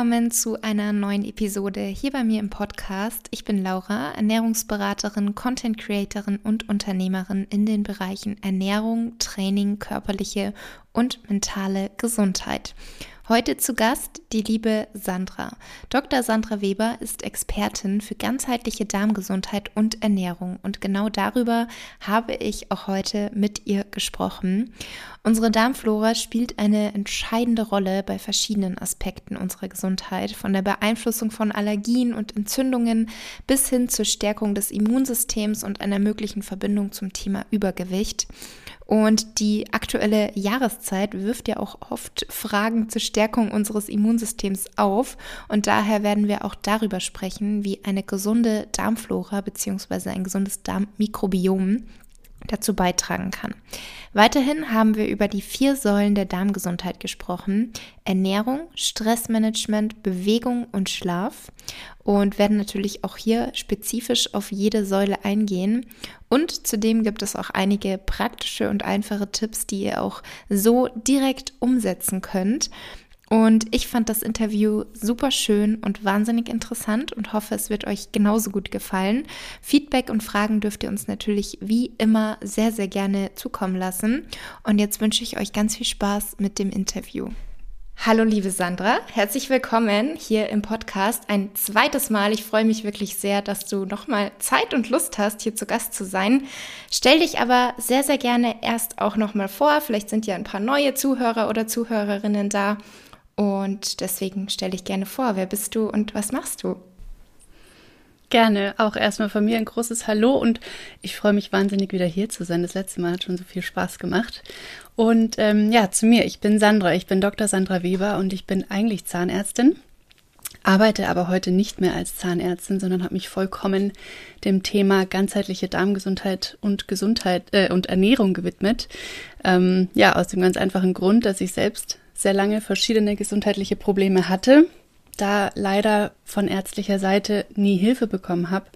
Willkommen zu einer neuen Episode hier bei mir im Podcast. Ich bin Laura, Ernährungsberaterin, Content Creatorin und Unternehmerin in den Bereichen Ernährung, Training, körperliche und mentale Gesundheit. Heute zu Gast die liebe Sandra. Dr. Sandra Weber ist Expertin für ganzheitliche Darmgesundheit und Ernährung und genau darüber habe ich auch heute mit ihr gesprochen. Unsere Darmflora spielt eine entscheidende Rolle bei verschiedenen Aspekten unserer Gesundheit, von der Beeinflussung von Allergien und Entzündungen bis hin zur Stärkung des Immunsystems und einer möglichen Verbindung zum Thema Übergewicht. Und die aktuelle Jahreszeit wirft ja auch oft Fragen zur Stärkung unseres Immunsystems auf. Und daher werden wir auch darüber sprechen, wie eine gesunde Darmflora bzw. ein gesundes Darmmikrobiom dazu beitragen kann. Weiterhin haben wir über die vier Säulen der Darmgesundheit gesprochen. Ernährung, Stressmanagement, Bewegung und Schlaf und werden natürlich auch hier spezifisch auf jede Säule eingehen. Und zudem gibt es auch einige praktische und einfache Tipps, die ihr auch so direkt umsetzen könnt. Und ich fand das Interview super schön und wahnsinnig interessant und hoffe, es wird euch genauso gut gefallen. Feedback und Fragen dürft ihr uns natürlich wie immer sehr, sehr gerne zukommen lassen. Und jetzt wünsche ich euch ganz viel Spaß mit dem Interview. Hallo liebe Sandra, herzlich willkommen hier im Podcast ein zweites Mal. Ich freue mich wirklich sehr, dass du nochmal Zeit und Lust hast, hier zu Gast zu sein. Stell dich aber sehr, sehr gerne erst auch nochmal vor. Vielleicht sind ja ein paar neue Zuhörer oder Zuhörerinnen da und deswegen stelle ich gerne vor, wer bist du und was machst du? Gerne. Auch erstmal von mir ein großes Hallo und ich freue mich wahnsinnig wieder hier zu sein. Das letzte Mal hat schon so viel Spaß gemacht. Und ähm, ja, zu mir. Ich bin Sandra. Ich bin Dr. Sandra Weber und ich bin eigentlich Zahnärztin, arbeite aber heute nicht mehr als Zahnärztin, sondern habe mich vollkommen dem Thema ganzheitliche Darmgesundheit und Gesundheit äh, und Ernährung gewidmet. Ähm, ja, aus dem ganz einfachen Grund, dass ich selbst sehr lange verschiedene gesundheitliche Probleme hatte, da leider von ärztlicher Seite nie Hilfe bekommen habe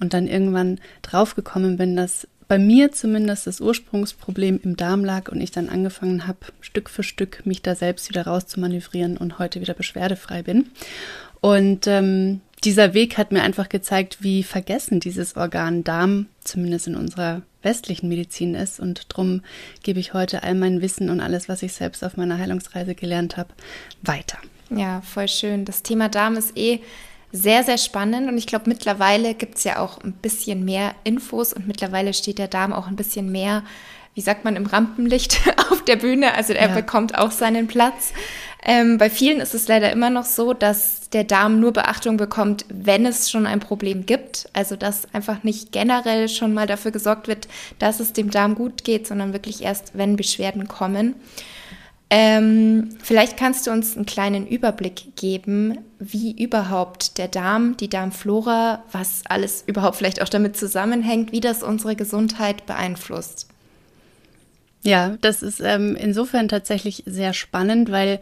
und dann irgendwann draufgekommen bin, dass bei mir zumindest das Ursprungsproblem im Darm lag und ich dann angefangen habe, Stück für Stück mich da selbst wieder rauszumanövrieren und heute wieder beschwerdefrei bin. Und ähm, dieser Weg hat mir einfach gezeigt, wie vergessen dieses Organ Darm, zumindest in unserer westlichen Medizin ist. Und darum gebe ich heute all mein Wissen und alles, was ich selbst auf meiner Heilungsreise gelernt habe, weiter. Ja, voll schön. Das Thema Darm ist eh sehr, sehr spannend und ich glaube, mittlerweile gibt es ja auch ein bisschen mehr Infos und mittlerweile steht der Darm auch ein bisschen mehr, wie sagt man, im Rampenlicht auf der Bühne. Also er ja. bekommt auch seinen Platz. Ähm, bei vielen ist es leider immer noch so, dass der Darm nur Beachtung bekommt, wenn es schon ein Problem gibt. Also dass einfach nicht generell schon mal dafür gesorgt wird, dass es dem Darm gut geht, sondern wirklich erst, wenn Beschwerden kommen. Ähm, vielleicht kannst du uns einen kleinen Überblick geben, wie überhaupt der Darm, die Darmflora, was alles überhaupt vielleicht auch damit zusammenhängt, wie das unsere Gesundheit beeinflusst. Ja, das ist ähm, insofern tatsächlich sehr spannend, weil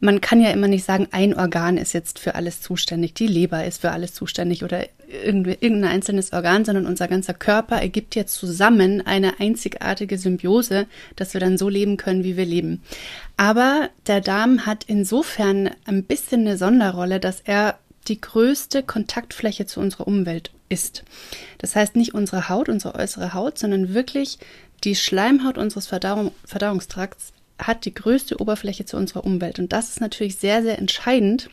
man kann ja immer nicht sagen, ein Organ ist jetzt für alles zuständig, die Leber ist für alles zuständig oder irgendein einzelnes Organ, sondern unser ganzer Körper ergibt jetzt zusammen eine einzigartige Symbiose, dass wir dann so leben können, wie wir leben. Aber der Darm hat insofern ein bisschen eine Sonderrolle, dass er die größte Kontaktfläche zu unserer Umwelt ist. Das heißt nicht unsere Haut, unsere äußere Haut, sondern wirklich die Schleimhaut unseres Verdauung, Verdauungstrakts hat die größte Oberfläche zu unserer Umwelt. Und das ist natürlich sehr, sehr entscheidend,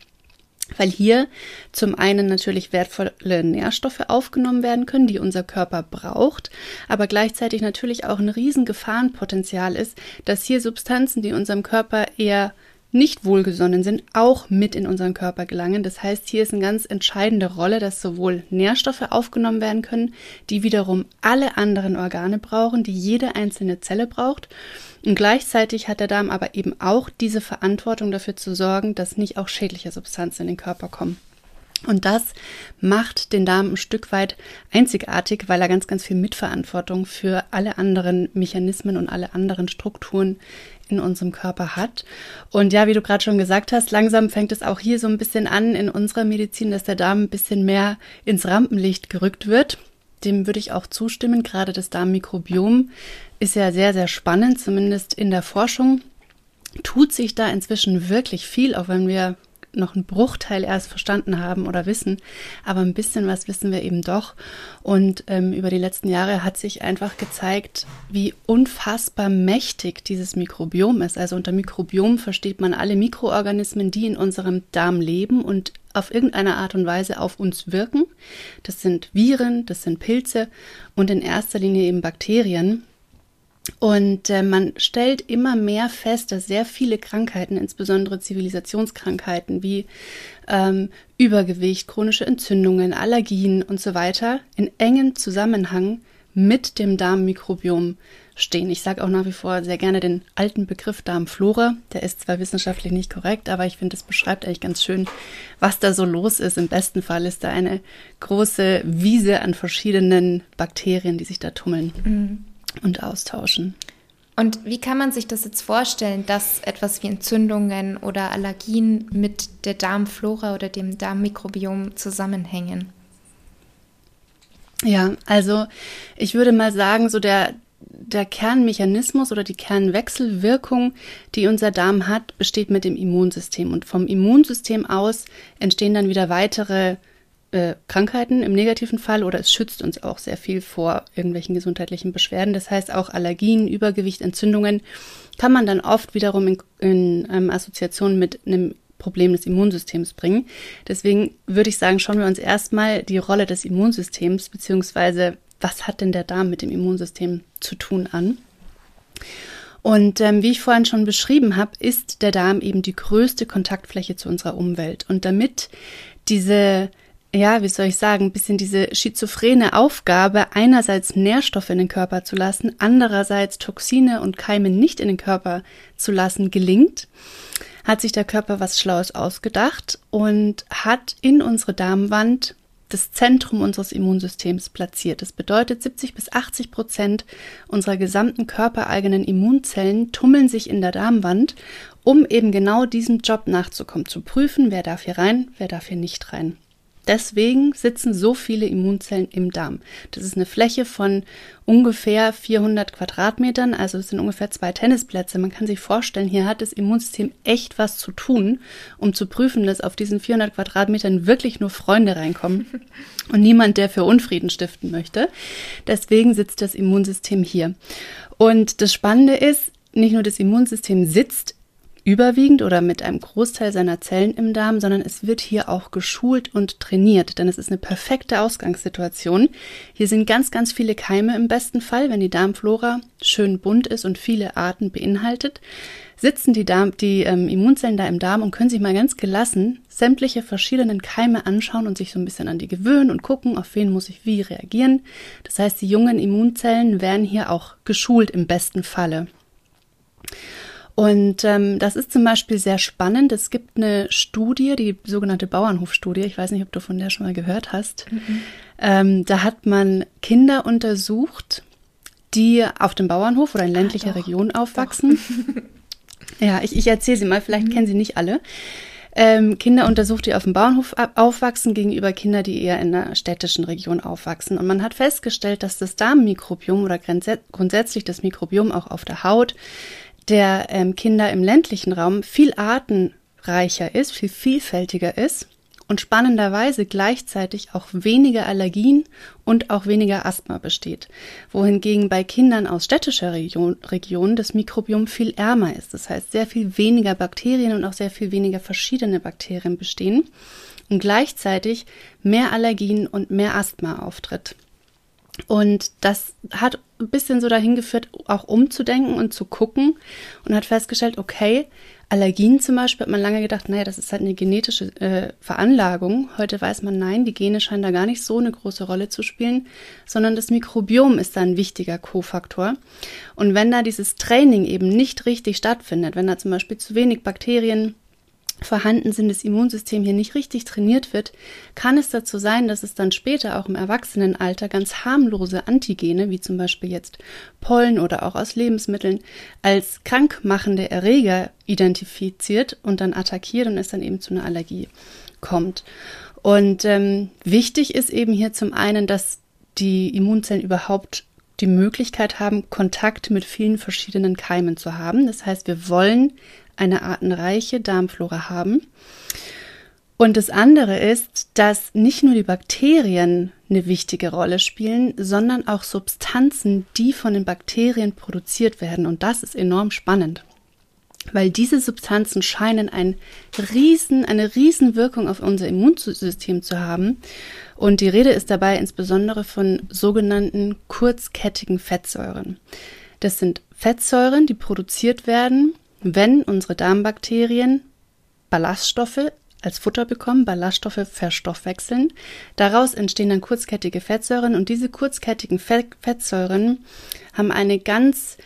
weil hier zum einen natürlich wertvolle Nährstoffe aufgenommen werden können, die unser Körper braucht, aber gleichzeitig natürlich auch ein riesen Gefahrenpotenzial ist, dass hier Substanzen, die unserem Körper eher nicht wohlgesonnen sind, auch mit in unseren Körper gelangen. Das heißt, hier ist eine ganz entscheidende Rolle, dass sowohl Nährstoffe aufgenommen werden können, die wiederum alle anderen Organe brauchen, die jede einzelne Zelle braucht. Und gleichzeitig hat der Darm aber eben auch diese Verantwortung dafür zu sorgen, dass nicht auch schädliche Substanzen in den Körper kommen. Und das macht den Darm ein Stück weit einzigartig, weil er ganz, ganz viel Mitverantwortung für alle anderen Mechanismen und alle anderen Strukturen in unserem Körper hat. Und ja, wie du gerade schon gesagt hast, langsam fängt es auch hier so ein bisschen an in unserer Medizin, dass der Darm ein bisschen mehr ins Rampenlicht gerückt wird. Dem würde ich auch zustimmen. Gerade das Darmmikrobiom ist ja sehr, sehr spannend, zumindest in der Forschung. Tut sich da inzwischen wirklich viel, auch wenn wir noch einen Bruchteil erst verstanden haben oder wissen, aber ein bisschen was wissen wir eben doch. Und ähm, über die letzten Jahre hat sich einfach gezeigt, wie unfassbar mächtig dieses Mikrobiom ist. Also unter Mikrobiom versteht man alle Mikroorganismen, die in unserem Darm leben und auf irgendeine Art und Weise auf uns wirken. Das sind Viren, das sind Pilze und in erster Linie eben Bakterien. Und äh, man stellt immer mehr fest, dass sehr viele Krankheiten, insbesondere Zivilisationskrankheiten wie ähm, Übergewicht, chronische Entzündungen, Allergien und so weiter, in engem Zusammenhang mit dem Darmmikrobiom stehen. Ich sage auch nach wie vor sehr gerne den alten Begriff Darmflora. Der ist zwar wissenschaftlich nicht korrekt, aber ich finde, es beschreibt eigentlich ganz schön, was da so los ist. Im besten Fall ist da eine große Wiese an verschiedenen Bakterien, die sich da tummeln. Mhm und austauschen. Und wie kann man sich das jetzt vorstellen, dass etwas wie Entzündungen oder Allergien mit der Darmflora oder dem Darmmikrobiom zusammenhängen? Ja, also ich würde mal sagen, so der, der Kernmechanismus oder die Kernwechselwirkung, die unser Darm hat, besteht mit dem Immunsystem. Und vom Immunsystem aus entstehen dann wieder weitere äh, Krankheiten im negativen Fall oder es schützt uns auch sehr viel vor irgendwelchen gesundheitlichen Beschwerden. Das heißt auch Allergien, Übergewicht, Entzündungen kann man dann oft wiederum in, in ähm, Assoziation mit einem Problem des Immunsystems bringen. Deswegen würde ich sagen, schauen wir uns erstmal die Rolle des Immunsystems beziehungsweise was hat denn der Darm mit dem Immunsystem zu tun an. Und ähm, wie ich vorhin schon beschrieben habe, ist der Darm eben die größte Kontaktfläche zu unserer Umwelt. Und damit diese ja, wie soll ich sagen, ein bisschen diese schizophrene Aufgabe, einerseits Nährstoffe in den Körper zu lassen, andererseits Toxine und Keime nicht in den Körper zu lassen, gelingt, hat sich der Körper was Schlaues ausgedacht und hat in unsere Darmwand das Zentrum unseres Immunsystems platziert. Das bedeutet, 70 bis 80 Prozent unserer gesamten körpereigenen Immunzellen tummeln sich in der Darmwand, um eben genau diesem Job nachzukommen, zu prüfen, wer darf hier rein, wer darf hier nicht rein. Deswegen sitzen so viele Immunzellen im Darm. Das ist eine Fläche von ungefähr 400 Quadratmetern, also es sind ungefähr zwei Tennisplätze. Man kann sich vorstellen, hier hat das Immunsystem echt was zu tun, um zu prüfen, dass auf diesen 400 Quadratmetern wirklich nur Freunde reinkommen und niemand, der für Unfrieden stiften möchte. Deswegen sitzt das Immunsystem hier. Und das Spannende ist, nicht nur das Immunsystem sitzt überwiegend oder mit einem Großteil seiner Zellen im Darm, sondern es wird hier auch geschult und trainiert, denn es ist eine perfekte Ausgangssituation. Hier sind ganz, ganz viele Keime im besten Fall, wenn die Darmflora schön bunt ist und viele Arten beinhaltet, sitzen die, Darm, die ähm, Immunzellen da im Darm und können sich mal ganz gelassen sämtliche verschiedenen Keime anschauen und sich so ein bisschen an die gewöhnen und gucken, auf wen muss ich wie reagieren. Das heißt, die jungen Immunzellen werden hier auch geschult im besten Falle. Und ähm, das ist zum Beispiel sehr spannend. Es gibt eine Studie, die sogenannte Bauernhofstudie. Ich weiß nicht, ob du von der schon mal gehört hast. Mhm. Ähm, da hat man Kinder untersucht, die auf dem Bauernhof oder in ländlicher ah, Region aufwachsen. ja, ich, ich erzähle sie mal, vielleicht mhm. kennen sie nicht alle. Ähm, Kinder untersucht, die auf dem Bauernhof aufwachsen, gegenüber Kinder, die eher in einer städtischen Region aufwachsen. Und man hat festgestellt, dass das Darmmikrobiom oder grundsätzlich das Mikrobiom auch auf der Haut der ähm, Kinder im ländlichen Raum viel artenreicher ist, viel vielfältiger ist und spannenderweise gleichzeitig auch weniger Allergien und auch weniger Asthma besteht, wohingegen bei Kindern aus städtischer Region, Region das Mikrobiom viel ärmer ist. Das heißt, sehr viel weniger Bakterien und auch sehr viel weniger verschiedene Bakterien bestehen und gleichzeitig mehr Allergien und mehr Asthma auftritt. Und das hat ein bisschen so dahin geführt, auch umzudenken und zu gucken und hat festgestellt, okay, Allergien zum Beispiel hat man lange gedacht, naja, das ist halt eine genetische äh, Veranlagung. Heute weiß man, nein, die Gene scheinen da gar nicht so eine große Rolle zu spielen, sondern das Mikrobiom ist da ein wichtiger Kofaktor. Und wenn da dieses Training eben nicht richtig stattfindet, wenn da zum Beispiel zu wenig Bakterien vorhanden sind, das Immunsystem hier nicht richtig trainiert wird, kann es dazu sein, dass es dann später auch im Erwachsenenalter ganz harmlose Antigene, wie zum Beispiel jetzt Pollen oder auch aus Lebensmitteln, als krankmachende Erreger identifiziert und dann attackiert und es dann eben zu einer Allergie kommt. Und ähm, wichtig ist eben hier zum einen, dass die Immunzellen überhaupt die Möglichkeit haben, Kontakt mit vielen verschiedenen Keimen zu haben. Das heißt, wir wollen eine artenreiche Darmflora haben. Und das andere ist, dass nicht nur die Bakterien eine wichtige Rolle spielen, sondern auch Substanzen, die von den Bakterien produziert werden. Und das ist enorm spannend, weil diese Substanzen scheinen ein riesen, eine Riesenwirkung auf unser Immunsystem zu haben. Und die Rede ist dabei insbesondere von sogenannten kurzkettigen Fettsäuren. Das sind Fettsäuren, die produziert werden, wenn unsere Darmbakterien Ballaststoffe als Futter bekommen, Ballaststoffe verstoffwechseln. Daraus entstehen dann kurzkettige Fettsäuren und diese kurzkettigen Fettsäuren haben eine ganz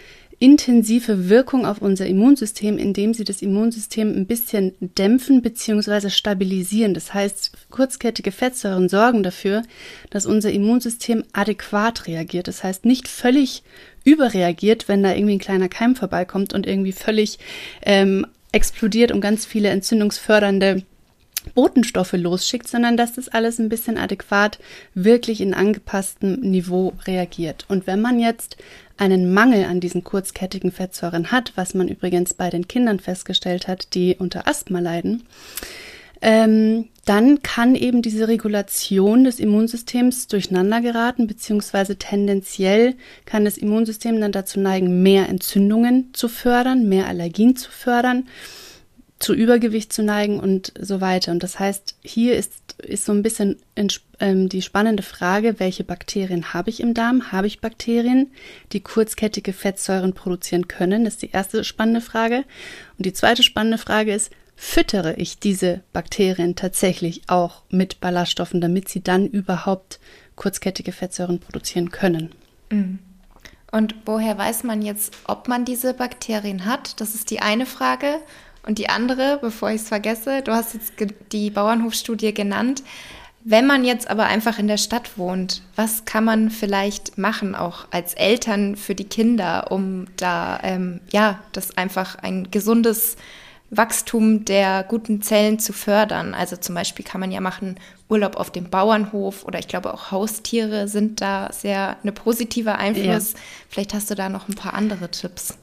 intensive Wirkung auf unser Immunsystem, indem sie das Immunsystem ein bisschen dämpfen bzw. stabilisieren. Das heißt, kurzkettige Fettsäuren sorgen dafür, dass unser Immunsystem adäquat reagiert. Das heißt, nicht völlig überreagiert, wenn da irgendwie ein kleiner Keim vorbeikommt und irgendwie völlig ähm, explodiert und ganz viele entzündungsfördernde Botenstoffe losschickt, sondern dass das alles ein bisschen adäquat wirklich in angepasstem Niveau reagiert. Und wenn man jetzt einen Mangel an diesen kurzkettigen Fettsäuren hat, was man übrigens bei den Kindern festgestellt hat, die unter Asthma leiden, ähm, dann kann eben diese Regulation des Immunsystems durcheinander geraten, beziehungsweise tendenziell kann das Immunsystem dann dazu neigen, mehr Entzündungen zu fördern, mehr Allergien zu fördern zu Übergewicht zu neigen und so weiter. Und das heißt, hier ist, ist so ein bisschen ähm, die spannende Frage, welche Bakterien habe ich im Darm? Habe ich Bakterien, die kurzkettige Fettsäuren produzieren können? Das ist die erste spannende Frage. Und die zweite spannende Frage ist, füttere ich diese Bakterien tatsächlich auch mit Ballaststoffen, damit sie dann überhaupt kurzkettige Fettsäuren produzieren können? Mhm. Und woher weiß man jetzt, ob man diese Bakterien hat? Das ist die eine Frage. Und die andere, bevor ich es vergesse, du hast jetzt die Bauernhofstudie genannt. Wenn man jetzt aber einfach in der Stadt wohnt, was kann man vielleicht machen, auch als Eltern für die Kinder, um da, ähm, ja, das einfach ein gesundes Wachstum der guten Zellen zu fördern? Also zum Beispiel kann man ja machen Urlaub auf dem Bauernhof oder ich glaube auch Haustiere sind da sehr eine positive Einfluss. Ja. Vielleicht hast du da noch ein paar andere Tipps.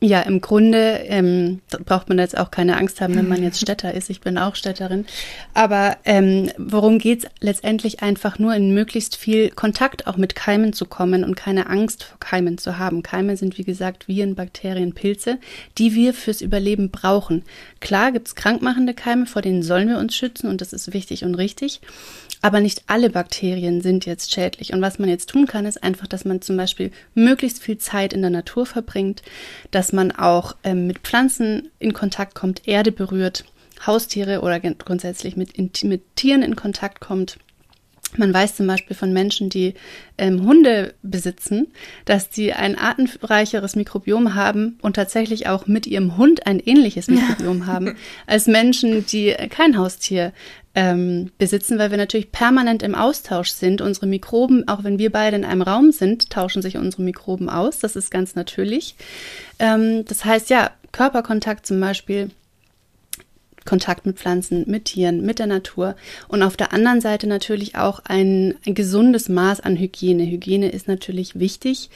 Ja, im Grunde ähm, braucht man jetzt auch keine Angst haben, wenn man jetzt Städter ist. Ich bin auch Städterin. Aber ähm, worum geht's letztendlich einfach nur in möglichst viel Kontakt auch mit Keimen zu kommen und keine Angst vor Keimen zu haben. Keime sind, wie gesagt, Viren, Bakterien, Pilze, die wir fürs Überleben brauchen. Klar gibt's krankmachende Keime, vor denen sollen wir uns schützen und das ist wichtig und richtig. Aber nicht alle Bakterien sind jetzt schädlich. Und was man jetzt tun kann, ist einfach, dass man zum Beispiel möglichst viel Zeit in der Natur verbringt, dass man auch ähm, mit Pflanzen in Kontakt kommt, Erde berührt, Haustiere oder grundsätzlich mit, mit Tieren in Kontakt kommt. Man weiß zum Beispiel von Menschen, die ähm, Hunde besitzen, dass sie ein artenreicheres Mikrobiom haben und tatsächlich auch mit ihrem Hund ein ähnliches Mikrobiom ja. haben als Menschen, die kein Haustier ähm, besitzen, weil wir natürlich permanent im Austausch sind. Unsere Mikroben, auch wenn wir beide in einem Raum sind, tauschen sich unsere Mikroben aus. Das ist ganz natürlich. Ähm, das heißt, ja, Körperkontakt zum Beispiel Kontakt mit Pflanzen, mit Tieren, mit der Natur und auf der anderen Seite natürlich auch ein, ein gesundes Maß an Hygiene. Hygiene ist natürlich wichtig,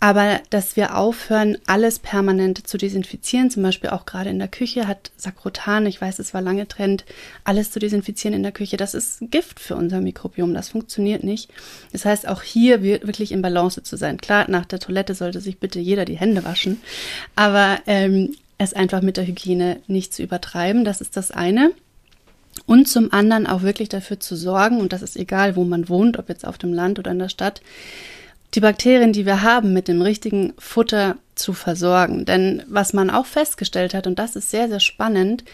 aber dass wir aufhören, alles permanent zu desinfizieren, zum Beispiel auch gerade in der Küche hat Sakrotan, ich weiß, es war lange Trend, alles zu desinfizieren in der Küche, das ist Gift für unser Mikrobiom, das funktioniert nicht. Das heißt, auch hier wirklich in Balance zu sein. Klar, nach der Toilette sollte sich bitte jeder die Hände waschen, aber ähm, es einfach mit der Hygiene nicht zu übertreiben. Das ist das eine. Und zum anderen auch wirklich dafür zu sorgen, und das ist egal, wo man wohnt, ob jetzt auf dem Land oder in der Stadt, die Bakterien, die wir haben, mit dem richtigen Futter zu versorgen. Denn was man auch festgestellt hat, und das ist sehr, sehr spannend,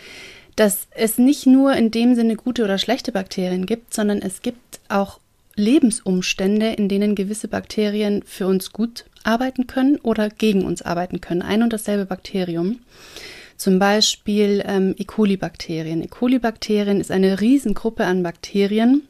dass es nicht nur in dem Sinne gute oder schlechte Bakterien gibt, sondern es gibt auch Lebensumstände, in denen gewisse Bakterien für uns gut arbeiten können oder gegen uns arbeiten können. Ein und dasselbe Bakterium. Zum Beispiel ähm, E. coli-Bakterien. E. coli-Bakterien ist eine Riesengruppe an Bakterien.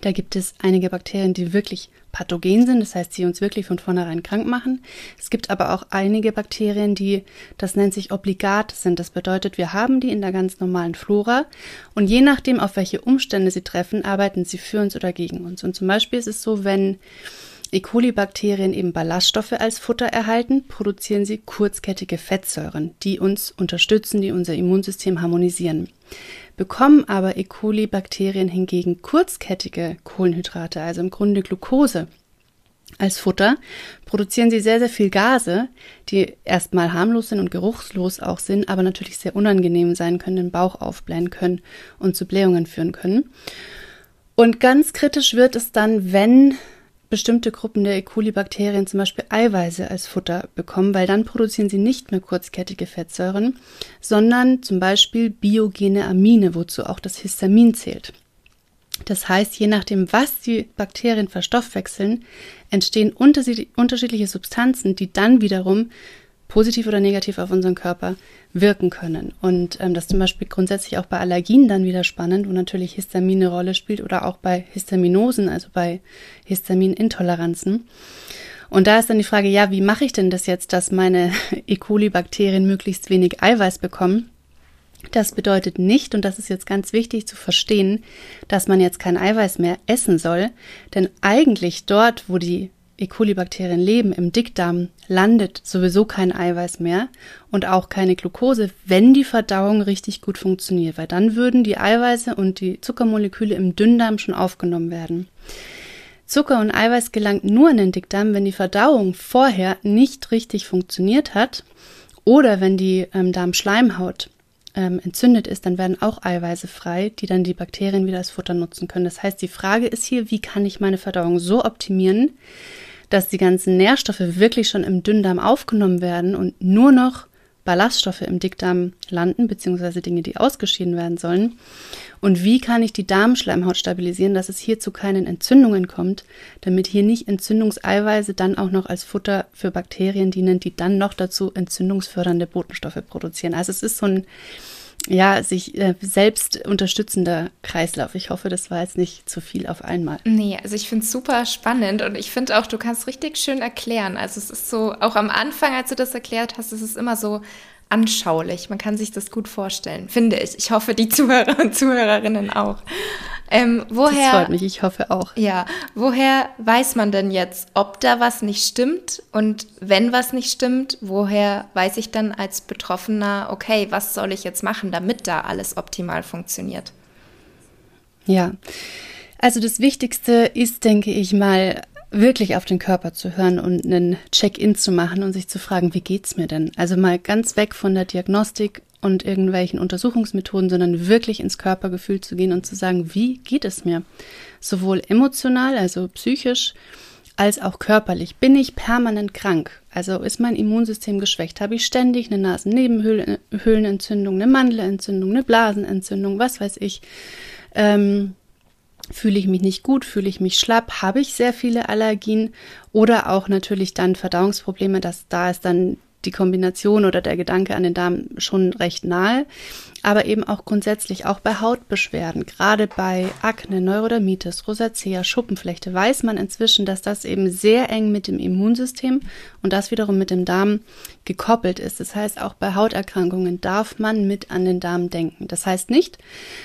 Da gibt es einige Bakterien, die wirklich pathogen sind, das heißt, sie uns wirklich von vornherein krank machen. Es gibt aber auch einige Bakterien, die, das nennt sich obligat sind. Das bedeutet, wir haben die in der ganz normalen Flora und je nachdem, auf welche Umstände sie treffen, arbeiten sie für uns oder gegen uns. Und zum Beispiel ist es so, wenn E. coli-Bakterien eben Ballaststoffe als Futter erhalten, produzieren sie kurzkettige Fettsäuren, die uns unterstützen, die unser Immunsystem harmonisieren. Bekommen aber E. coli-Bakterien hingegen kurzkettige Kohlenhydrate, also im Grunde Glucose, als Futter, produzieren sie sehr, sehr viel Gase, die erstmal harmlos sind und geruchslos auch sind, aber natürlich sehr unangenehm sein können, den Bauch aufblähen können und zu Blähungen führen können. Und ganz kritisch wird es dann, wenn bestimmte Gruppen der E. coli-Bakterien zum Beispiel Eiweiße als Futter bekommen, weil dann produzieren sie nicht mehr kurzkettige Fettsäuren, sondern zum Beispiel biogene Amine, wozu auch das Histamin zählt. Das heißt, je nachdem, was die Bakterien verstoffwechseln, entstehen unterschiedliche Substanzen, die dann wiederum positiv oder negativ auf unseren Körper wirken können. Und ähm, das zum Beispiel grundsätzlich auch bei Allergien dann wieder spannend, wo natürlich Histamin eine Rolle spielt oder auch bei Histaminosen, also bei Histaminintoleranzen. Und da ist dann die Frage, ja, wie mache ich denn das jetzt, dass meine E. coli-Bakterien möglichst wenig Eiweiß bekommen? Das bedeutet nicht, und das ist jetzt ganz wichtig zu verstehen, dass man jetzt kein Eiweiß mehr essen soll, denn eigentlich dort, wo die E. coli-Bakterien leben, im Dickdarm, landet sowieso kein Eiweiß mehr und auch keine Glucose, wenn die Verdauung richtig gut funktioniert, weil dann würden die Eiweiße und die Zuckermoleküle im Dünndarm schon aufgenommen werden. Zucker und Eiweiß gelangt nur in den Dickdarm, wenn die Verdauung vorher nicht richtig funktioniert hat oder wenn die ähm, Darmschleimhaut ähm, entzündet ist, dann werden auch Eiweiße frei, die dann die Bakterien wieder als Futter nutzen können. Das heißt, die Frage ist hier, wie kann ich meine Verdauung so optimieren, dass die ganzen Nährstoffe wirklich schon im Dünndarm aufgenommen werden und nur noch Ballaststoffe im Dickdarm landen, beziehungsweise Dinge, die ausgeschieden werden sollen. Und wie kann ich die Darmschleimhaut stabilisieren, dass es hier zu keinen Entzündungen kommt, damit hier nicht Entzündungseiweiße dann auch noch als Futter für Bakterien dienen, die dann noch dazu entzündungsfördernde Botenstoffe produzieren. Also es ist so ein ja, sich äh, selbst unterstützender Kreislauf. Ich hoffe, das war jetzt nicht zu viel auf einmal. Nee, also ich finde es super spannend und ich finde auch, du kannst richtig schön erklären. Also es ist so, auch am Anfang, als du das erklärt hast, es ist immer so anschaulich. Man kann sich das gut vorstellen, finde ich. Ich hoffe, die Zuhörer und Zuhörerinnen auch. Ähm, woher, das freut mich, ich hoffe auch. Ja, woher weiß man denn jetzt, ob da was nicht stimmt? Und wenn was nicht stimmt, woher weiß ich dann als Betroffener, okay, was soll ich jetzt machen, damit da alles optimal funktioniert? Ja, also das Wichtigste ist, denke ich mal, wirklich auf den Körper zu hören und einen Check-in zu machen und sich zu fragen, wie geht's mir denn? Also mal ganz weg von der Diagnostik und irgendwelchen Untersuchungsmethoden, sondern wirklich ins Körpergefühl zu gehen und zu sagen, wie geht es mir? Sowohl emotional, also psychisch, als auch körperlich. Bin ich permanent krank? Also ist mein Immunsystem geschwächt? Habe ich ständig eine Nasennebenhöhlenentzündung, eine Mandelentzündung, eine Blasenentzündung, was weiß ich? Ähm, Fühle ich mich nicht gut, fühle ich mich schlapp, habe ich sehr viele Allergien oder auch natürlich dann Verdauungsprobleme, dass da ist dann die Kombination oder der Gedanke an den Darm schon recht nahe, aber eben auch grundsätzlich auch bei Hautbeschwerden, gerade bei Akne, Neurodermitis, Rosacea, Schuppenflechte weiß man inzwischen, dass das eben sehr eng mit dem Immunsystem und das wiederum mit dem Darm gekoppelt ist. Das heißt, auch bei Hauterkrankungen darf man mit an den Darm denken. Das heißt nicht,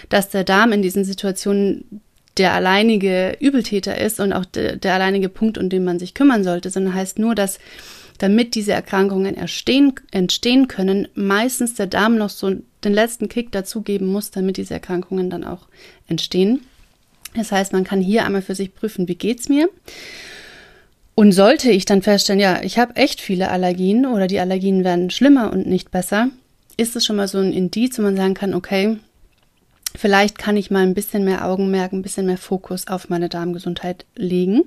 dass der Darm in diesen Situationen der alleinige Übeltäter ist und auch de, der alleinige Punkt, um den man sich kümmern sollte, sondern heißt nur, dass damit diese Erkrankungen erstehen, entstehen können, meistens der Darm noch so den letzten Kick dazugeben muss, damit diese Erkrankungen dann auch entstehen. Das heißt, man kann hier einmal für sich prüfen, wie geht's mir? Und sollte ich dann feststellen, ja, ich habe echt viele Allergien oder die Allergien werden schlimmer und nicht besser, ist es schon mal so ein Indiz, wo man sagen kann, okay, Vielleicht kann ich mal ein bisschen mehr Augenmerk, ein bisschen mehr Fokus auf meine Darmgesundheit legen.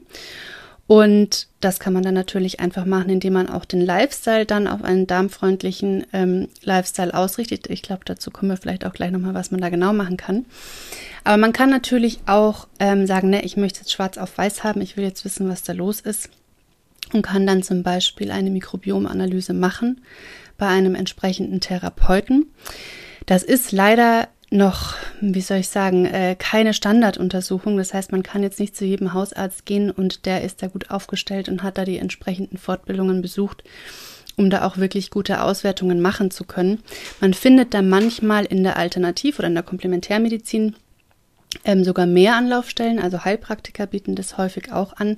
Und das kann man dann natürlich einfach machen, indem man auch den Lifestyle dann auf einen darmfreundlichen ähm, Lifestyle ausrichtet. Ich glaube, dazu kommen wir vielleicht auch gleich nochmal, was man da genau machen kann. Aber man kann natürlich auch ähm, sagen, ne, ich möchte jetzt schwarz auf weiß haben, ich will jetzt wissen, was da los ist. Und kann dann zum Beispiel eine Mikrobiomanalyse machen bei einem entsprechenden Therapeuten. Das ist leider noch, wie soll ich sagen, äh, keine Standarduntersuchung. Das heißt, man kann jetzt nicht zu jedem Hausarzt gehen und der ist da gut aufgestellt und hat da die entsprechenden Fortbildungen besucht, um da auch wirklich gute Auswertungen machen zu können. Man findet da manchmal in der Alternativ- oder in der Komplementärmedizin Ähm, sogar mehr Anlaufstellen, also Heilpraktiker bieten das häufig auch an.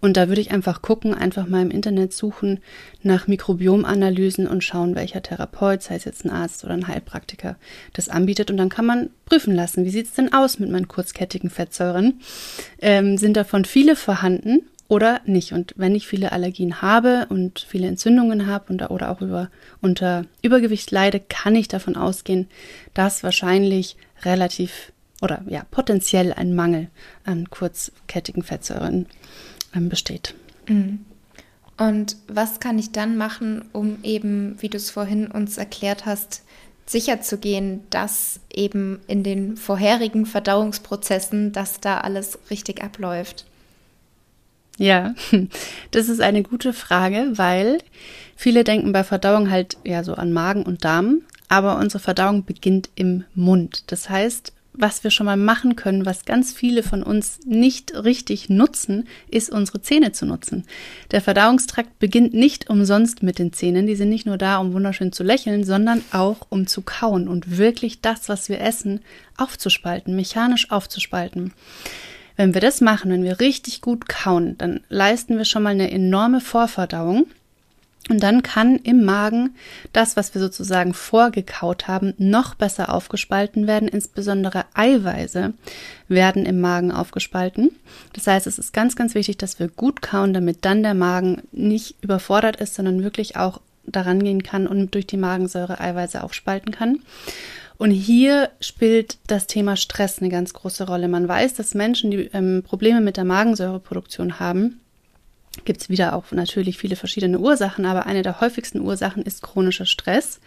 Und da würde ich einfach gucken, einfach mal im Internet suchen nach Mikrobiomanalysen und schauen, welcher Therapeut, sei es jetzt ein Arzt oder ein Heilpraktiker, das anbietet. Und dann kann man prüfen lassen, wie sieht es denn aus mit meinen kurzkettigen Fettsäuren? Ähm, sind davon viele vorhanden oder nicht? Und wenn ich viele Allergien habe und viele Entzündungen habe und, oder auch über, unter Übergewicht leide, kann ich davon ausgehen, dass wahrscheinlich relativ oder ja potenziell ein Mangel an kurzkettigen Fettsäuren ähm, besteht. Mhm. Und was kann ich dann machen, um eben, wie du es vorhin uns erklärt hast, sicherzugehen, dass eben in den vorherigen Verdauungsprozessen, dass da alles richtig abläuft? Ja, das ist eine gute Frage, weil viele denken bei Verdauung halt ja so an Magen und Darm, aber unsere Verdauung beginnt im Mund. Das heißt, was wir schon mal machen können, was ganz viele von uns nicht richtig nutzen, ist unsere Zähne zu nutzen. Der Verdauungstrakt beginnt nicht umsonst mit den Zähnen. Die sind nicht nur da, um wunderschön zu lächeln, sondern auch um zu kauen und wirklich das, was wir essen, aufzuspalten, mechanisch aufzuspalten. Wenn wir das machen, wenn wir richtig gut kauen, dann leisten wir schon mal eine enorme Vorverdauung. Und dann kann im Magen das, was wir sozusagen vorgekaut haben, noch besser aufgespalten werden. Insbesondere Eiweiße werden im Magen aufgespalten. Das heißt, es ist ganz, ganz wichtig, dass wir gut kauen, damit dann der Magen nicht überfordert ist, sondern wirklich auch daran gehen kann und durch die Magensäure Eiweiße aufspalten kann. Und hier spielt das Thema Stress eine ganz große Rolle. Man weiß, dass Menschen, die ähm, Probleme mit der Magensäureproduktion haben, gibt es wieder auch natürlich viele verschiedene Ursachen, aber eine der häufigsten Ursachen ist chronischer Stress.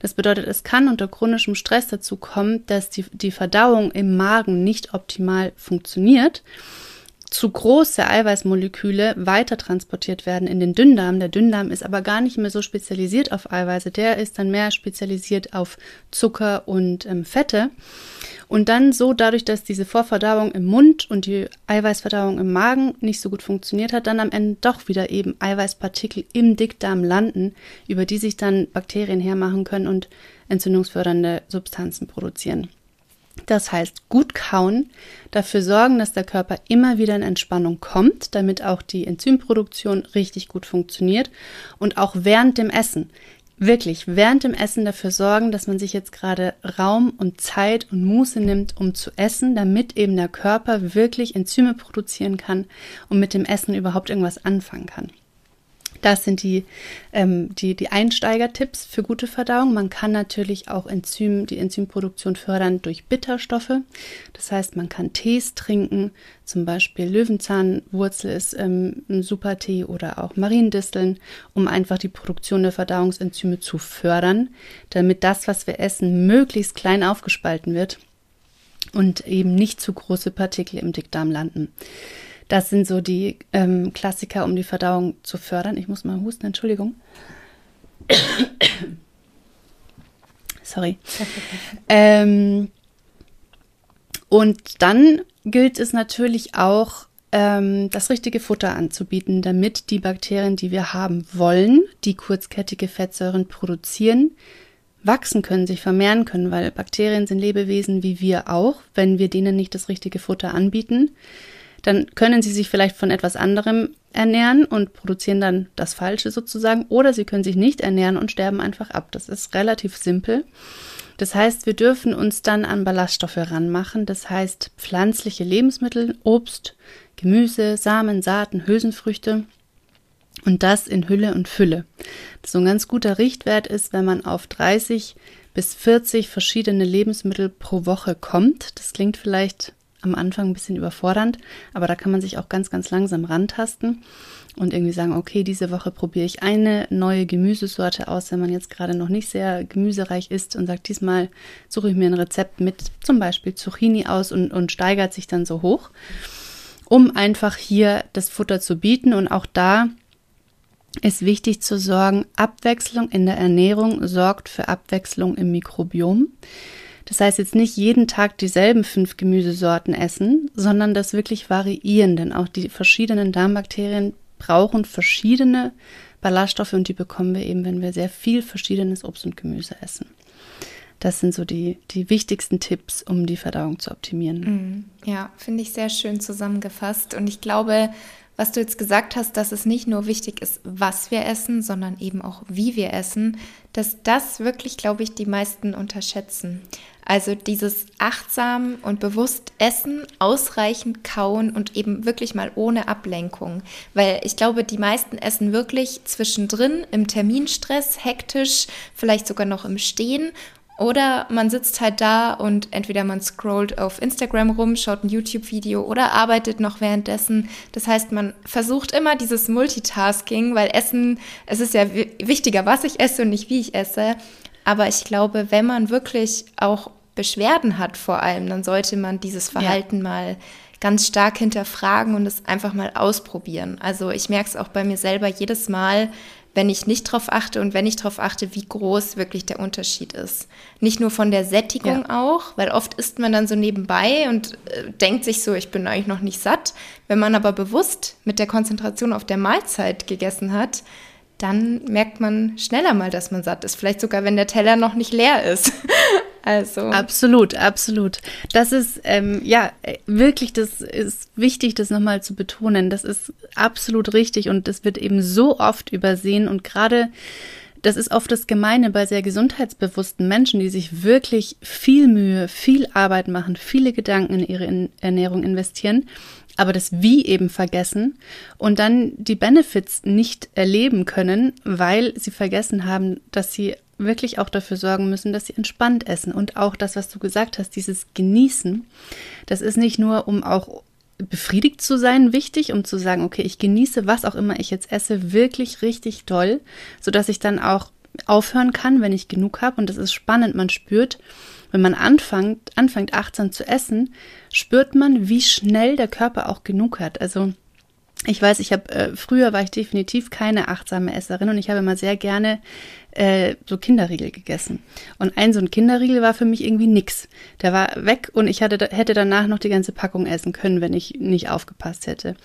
Das bedeutet, es kann unter chronischem Stress dazu kommen, dass die, die Verdauung im Magen nicht optimal funktioniert zu große Eiweißmoleküle weiter transportiert werden in den Dünndarm. Der Dünndarm ist aber gar nicht mehr so spezialisiert auf Eiweiße. Der ist dann mehr spezialisiert auf Zucker und ähm, Fette. Und dann so dadurch, dass diese Vorverdauung im Mund und die Eiweißverdauung im Magen nicht so gut funktioniert hat, dann am Ende doch wieder eben Eiweißpartikel im Dickdarm landen, über die sich dann Bakterien hermachen können und entzündungsfördernde Substanzen produzieren. Das heißt, gut kauen, dafür sorgen, dass der Körper immer wieder in Entspannung kommt, damit auch die Enzymproduktion richtig gut funktioniert und auch während dem Essen. Wirklich während dem Essen dafür sorgen, dass man sich jetzt gerade Raum und Zeit und Muße nimmt, um zu essen, damit eben der Körper wirklich Enzyme produzieren kann und mit dem Essen überhaupt irgendwas anfangen kann. Das sind die, ähm, die, die Einsteigertipps für gute Verdauung. Man kann natürlich auch Enzym, die Enzymproduktion fördern durch Bitterstoffe. Das heißt, man kann Tees trinken, zum Beispiel Löwenzahnwurzel ist ähm, ein super Tee oder auch Mariendisteln, um einfach die Produktion der Verdauungsenzyme zu fördern, damit das, was wir essen, möglichst klein aufgespalten wird und eben nicht zu große Partikel im Dickdarm landen. Das sind so die ähm, Klassiker, um die Verdauung zu fördern. Ich muss mal husten, Entschuldigung. Sorry. Ähm, und dann gilt es natürlich auch, ähm, das richtige Futter anzubieten, damit die Bakterien, die wir haben wollen, die kurzkettige Fettsäuren produzieren, wachsen können, sich vermehren können, weil Bakterien sind Lebewesen wie wir auch. Wenn wir denen nicht das richtige Futter anbieten, dann können sie sich vielleicht von etwas anderem ernähren und produzieren dann das Falsche sozusagen, oder sie können sich nicht ernähren und sterben einfach ab. Das ist relativ simpel. Das heißt, wir dürfen uns dann an Ballaststoffe ranmachen, das heißt pflanzliche Lebensmittel, Obst, Gemüse, Samen, Saaten, Hülsenfrüchte und das in Hülle und Fülle. So ein ganz guter Richtwert ist, wenn man auf 30 bis 40 verschiedene Lebensmittel pro Woche kommt. Das klingt vielleicht am Anfang ein bisschen überfordernd, aber da kann man sich auch ganz, ganz langsam rantasten und irgendwie sagen, okay, diese Woche probiere ich eine neue Gemüsesorte aus, wenn man jetzt gerade noch nicht sehr gemüsereich ist und sagt, diesmal suche ich mir ein Rezept mit zum Beispiel Zucchini aus und, und steigert sich dann so hoch, um einfach hier das Futter zu bieten und auch da ist wichtig zu sorgen, Abwechslung in der Ernährung sorgt für Abwechslung im Mikrobiom. Das heißt jetzt nicht jeden Tag dieselben fünf Gemüsesorten essen, sondern das wirklich variieren, denn auch die verschiedenen Darmbakterien brauchen verschiedene Ballaststoffe und die bekommen wir eben, wenn wir sehr viel verschiedenes Obst und Gemüse essen. Das sind so die, die wichtigsten Tipps, um die Verdauung zu optimieren. Mm, ja, finde ich sehr schön zusammengefasst. Und ich glaube, was du jetzt gesagt hast, dass es nicht nur wichtig ist, was wir essen, sondern eben auch, wie wir essen, dass das wirklich, glaube ich, die meisten unterschätzen. Also dieses achtsam und bewusst essen, ausreichend kauen und eben wirklich mal ohne Ablenkung. Weil ich glaube, die meisten essen wirklich zwischendrin im Terminstress, hektisch, vielleicht sogar noch im Stehen oder man sitzt halt da und entweder man scrollt auf Instagram rum, schaut ein YouTube-Video oder arbeitet noch währenddessen. Das heißt, man versucht immer dieses Multitasking, weil Essen, es ist ja wichtiger, was ich esse und nicht wie ich esse. Aber ich glaube, wenn man wirklich auch Beschwerden hat vor allem, dann sollte man dieses Verhalten ja. mal ganz stark hinterfragen und es einfach mal ausprobieren. Also ich merke es auch bei mir selber jedes Mal, wenn ich nicht drauf achte und wenn ich drauf achte, wie groß wirklich der Unterschied ist. Nicht nur von der Sättigung ja. auch, weil oft isst man dann so nebenbei und äh, denkt sich so, ich bin eigentlich noch nicht satt. Wenn man aber bewusst mit der Konzentration auf der Mahlzeit gegessen hat, dann merkt man schneller mal, dass man satt ist. Vielleicht sogar, wenn der Teller noch nicht leer ist. Also. Absolut, absolut. Das ist, ähm, ja, wirklich, das ist wichtig, das nochmal zu betonen. Das ist absolut richtig und das wird eben so oft übersehen und gerade das ist oft das Gemeine bei sehr gesundheitsbewussten Menschen, die sich wirklich viel Mühe, viel Arbeit machen, viele Gedanken in ihre Ernährung investieren, aber das Wie eben vergessen und dann die Benefits nicht erleben können, weil sie vergessen haben, dass sie wirklich auch dafür sorgen müssen, dass sie entspannt essen. Und auch das, was du gesagt hast, dieses Genießen, das ist nicht nur, um auch befriedigt zu sein, wichtig, um zu sagen, okay, ich genieße, was auch immer ich jetzt esse, wirklich richtig doll, sodass ich dann auch aufhören kann, wenn ich genug habe. Und das ist spannend, man spürt, wenn man anfängt, anfängt achtsam zu essen, spürt man, wie schnell der Körper auch genug hat. Also ich weiß, ich habe äh, früher war ich definitiv keine achtsame Esserin und ich habe immer sehr gerne äh, so Kinderriegel gegessen. Und ein so ein Kinderriegel war für mich irgendwie nix. Der war weg und ich hatte, hätte danach noch die ganze Packung essen können, wenn ich nicht aufgepasst hätte.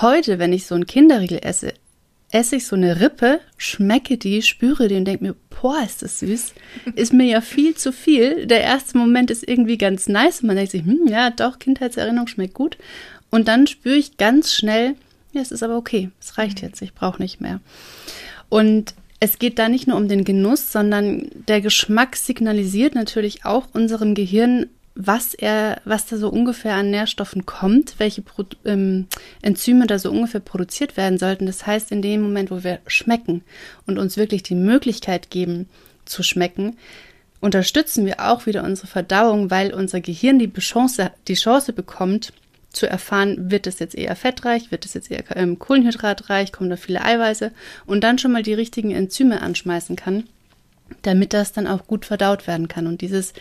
Heute, wenn ich so ein Kinderriegel esse, esse ich so eine Rippe, schmecke die, spüre die und denke mir, boah, ist das süß. Ist mir ja viel zu viel. Der erste Moment ist irgendwie ganz nice und man denkt sich, hm, ja, doch, Kindheitserinnerung schmeckt gut. Und dann spüre ich ganz schnell, ja, es ist aber okay, es reicht jetzt, ich brauche nicht mehr. Und es geht da nicht nur um den Genuss, sondern der Geschmack signalisiert natürlich auch unserem Gehirn, was er, was da so ungefähr an Nährstoffen kommt, welche Pro ähm, Enzyme da so ungefähr produziert werden sollten. Das heißt, in dem Moment, wo wir schmecken und uns wirklich die Möglichkeit geben zu schmecken, unterstützen wir auch wieder unsere Verdauung, weil unser Gehirn die Chance, die Chance bekommt, zu erfahren, wird es jetzt eher fettreich, wird es jetzt eher ähm, kohlenhydratreich, kommen da viele Eiweiße und dann schon mal die richtigen Enzyme anschmeißen kann, damit das dann auch gut verdaut werden kann. Und dieses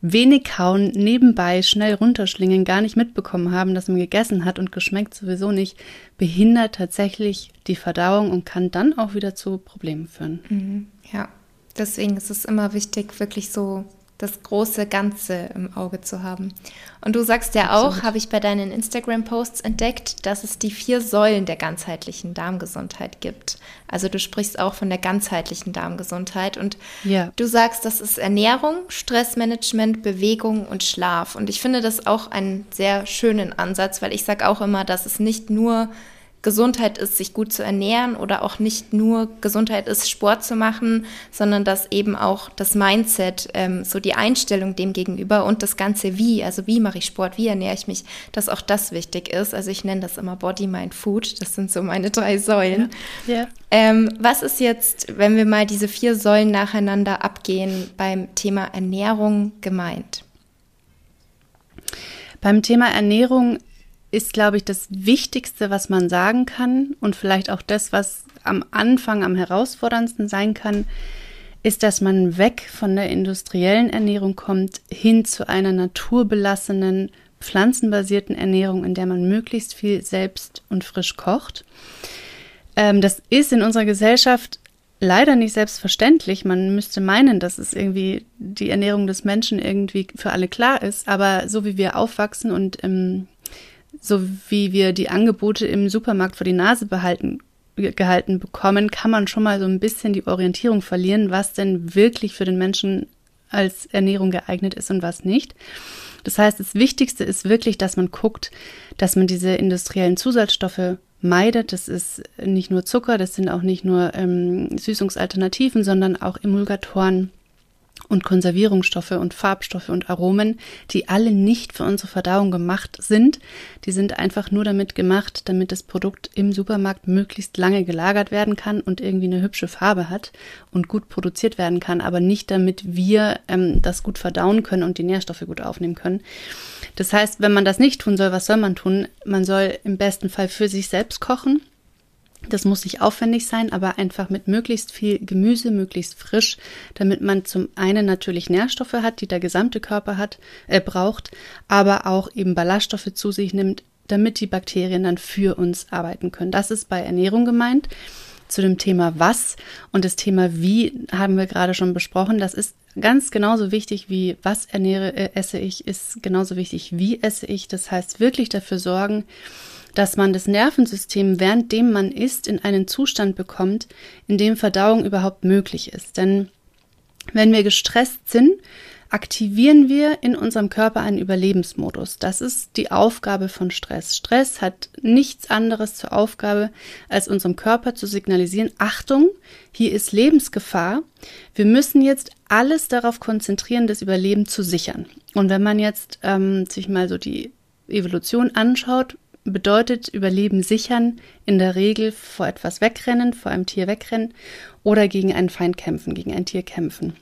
wenig kauen, nebenbei schnell runterschlingen, gar nicht mitbekommen haben, dass man gegessen hat und geschmeckt sowieso nicht, behindert tatsächlich die Verdauung und kann dann auch wieder zu Problemen führen. Mhm, ja, deswegen ist es immer wichtig, wirklich so das große Ganze im Auge zu haben. Und du sagst ja auch, habe ich bei deinen Instagram-Posts entdeckt, dass es die vier Säulen der ganzheitlichen Darmgesundheit gibt. Also du sprichst auch von der ganzheitlichen Darmgesundheit und ja. du sagst, das ist Ernährung, Stressmanagement, Bewegung und Schlaf. Und ich finde das auch einen sehr schönen Ansatz, weil ich sage auch immer, dass es nicht nur Gesundheit ist, sich gut zu ernähren oder auch nicht nur Gesundheit ist, Sport zu machen, sondern dass eben auch das Mindset, ähm, so die Einstellung dem gegenüber und das ganze Wie, also wie mache ich Sport, wie ernähre ich mich, dass auch das wichtig ist. Also ich nenne das immer Body, Mind, Food. Das sind so meine drei Säulen. Ja. ja. Ähm, was ist jetzt, wenn wir mal diese vier Säulen nacheinander abgehen, beim Thema Ernährung gemeint? Beim Thema Ernährung ist, glaube ich, das Wichtigste, was man sagen kann und vielleicht auch das, was am Anfang am herausforderndsten sein kann, ist, dass man weg von der industriellen Ernährung kommt hin zu einer naturbelassenen, pflanzenbasierten Ernährung, in der man möglichst viel selbst und frisch kocht. Ähm, das ist in unserer Gesellschaft leider nicht selbstverständlich. Man müsste meinen, dass es irgendwie die Ernährung des Menschen irgendwie für alle klar ist, aber so wie wir aufwachsen und im so wie wir die Angebote im Supermarkt vor die Nase behalten, gehalten bekommen, kann man schon mal so ein bisschen die Orientierung verlieren, was denn wirklich für den Menschen als Ernährung geeignet ist und was nicht. Das heißt, das Wichtigste ist wirklich, dass man guckt, dass man diese industriellen Zusatzstoffe meidet. Das ist nicht nur Zucker, das sind auch nicht nur ähm, Süßungsalternativen, sondern auch Emulgatoren und Konservierungsstoffe und Farbstoffe und Aromen, die alle nicht für unsere Verdauung gemacht sind. Die sind einfach nur damit gemacht, damit das Produkt im Supermarkt möglichst lange gelagert werden kann und irgendwie eine hübsche Farbe hat und gut produziert werden kann, aber nicht damit wir ähm, das gut verdauen können und die Nährstoffe gut aufnehmen können. Das heißt, wenn man das nicht tun soll, was soll man tun? Man soll im besten Fall für sich selbst kochen das muss nicht aufwendig sein, aber einfach mit möglichst viel Gemüse, möglichst frisch, damit man zum einen natürlich Nährstoffe hat, die der gesamte Körper hat, äh, braucht, aber auch eben Ballaststoffe zu sich nimmt, damit die Bakterien dann für uns arbeiten können. Das ist bei Ernährung gemeint. Zu dem Thema was und das Thema wie haben wir gerade schon besprochen. Das ist ganz genauso wichtig wie was ernähre, äh, esse ich, ist genauso wichtig wie esse ich. Das heißt wirklich dafür sorgen, dass man das Nervensystem, währenddem man isst, in einen Zustand bekommt, in dem Verdauung überhaupt möglich ist. Denn wenn wir gestresst sind, aktivieren wir in unserem Körper einen Überlebensmodus. Das ist die Aufgabe von Stress. Stress hat nichts anderes zur Aufgabe, als unserem Körper zu signalisieren, Achtung, hier ist Lebensgefahr. Wir müssen jetzt alles darauf konzentrieren, das Überleben zu sichern. Und wenn man jetzt ähm, sich mal so die Evolution anschaut, bedeutet Überleben sichern in der Regel vor etwas wegrennen, vor einem Tier wegrennen oder gegen einen Feind kämpfen, gegen ein Tier kämpfen.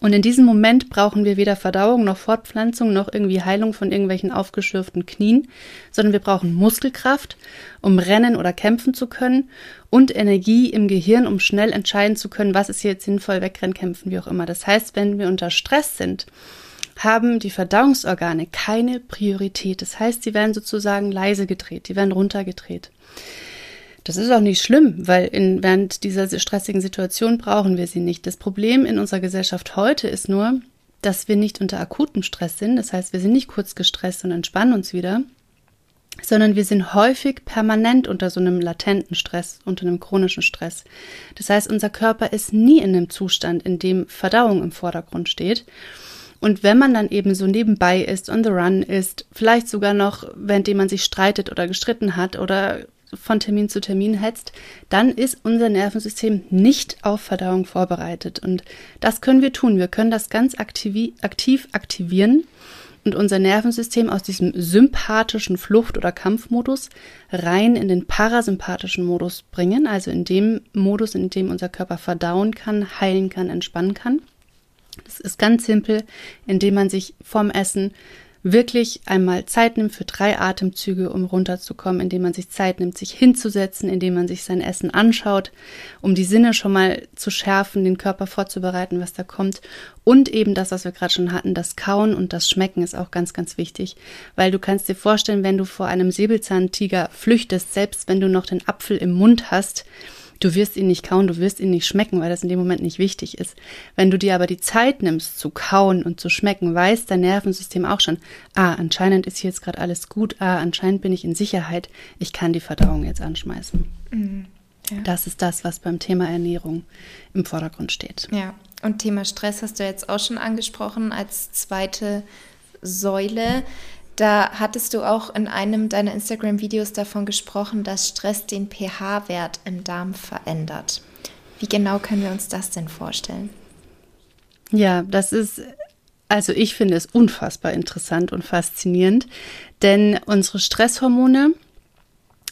Und in diesem Moment brauchen wir weder Verdauung noch Fortpflanzung noch irgendwie Heilung von irgendwelchen aufgeschürften Knien, sondern wir brauchen Muskelkraft, um rennen oder kämpfen zu können und Energie im Gehirn, um schnell entscheiden zu können, was ist jetzt sinnvoll, wegrennen, kämpfen, wie auch immer. Das heißt, wenn wir unter Stress sind, haben die Verdauungsorgane keine Priorität. Das heißt, sie werden sozusagen leise gedreht, die werden runtergedreht. Das ist auch nicht schlimm, weil in, während dieser stressigen Situation brauchen wir sie nicht. Das Problem in unserer Gesellschaft heute ist nur, dass wir nicht unter akutem Stress sind. Das heißt, wir sind nicht kurz gestresst und entspannen uns wieder, sondern wir sind häufig permanent unter so einem latenten Stress, unter einem chronischen Stress. Das heißt, unser Körper ist nie in einem Zustand, in dem Verdauung im Vordergrund steht. Und wenn man dann eben so nebenbei ist, on the run ist, vielleicht sogar noch, währenddem man sich streitet oder gestritten hat oder von Termin zu Termin hetzt, dann ist unser Nervensystem nicht auf Verdauung vorbereitet. Und das können wir tun. Wir können das ganz aktiv, aktiv aktivieren und unser Nervensystem aus diesem sympathischen Flucht- oder Kampfmodus rein in den parasympathischen Modus bringen, also in dem Modus, in dem unser Körper verdauen kann, heilen kann, entspannen kann. Das ist ganz simpel, indem man sich vorm Essen wirklich einmal Zeit nimmt für drei Atemzüge, um runterzukommen, indem man sich Zeit nimmt, sich hinzusetzen, indem man sich sein Essen anschaut, um die Sinne schon mal zu schärfen, den Körper vorzubereiten, was da kommt. Und eben das, was wir gerade schon hatten, das Kauen und das Schmecken ist auch ganz, ganz wichtig, weil du kannst dir vorstellen, wenn du vor einem Säbelzahntiger flüchtest, selbst wenn du noch den Apfel im Mund hast, Du wirst ihn nicht kauen, du wirst ihn nicht schmecken, weil das in dem Moment nicht wichtig ist. Wenn du dir aber die Zeit nimmst zu kauen und zu schmecken, weiß dein Nervensystem auch schon, ah, anscheinend ist hier jetzt gerade alles gut, ah, anscheinend bin ich in Sicherheit, ich kann die Verdauung jetzt anschmeißen. Mhm, ja. Das ist das, was beim Thema Ernährung im Vordergrund steht. Ja, und Thema Stress hast du jetzt auch schon angesprochen als zweite Säule. Da hattest du auch in einem deiner Instagram-Videos davon gesprochen, dass Stress den pH-Wert im Darm verändert. Wie genau können wir uns das denn vorstellen? Ja, das ist, also ich finde es unfassbar interessant und faszinierend, denn unsere Stresshormone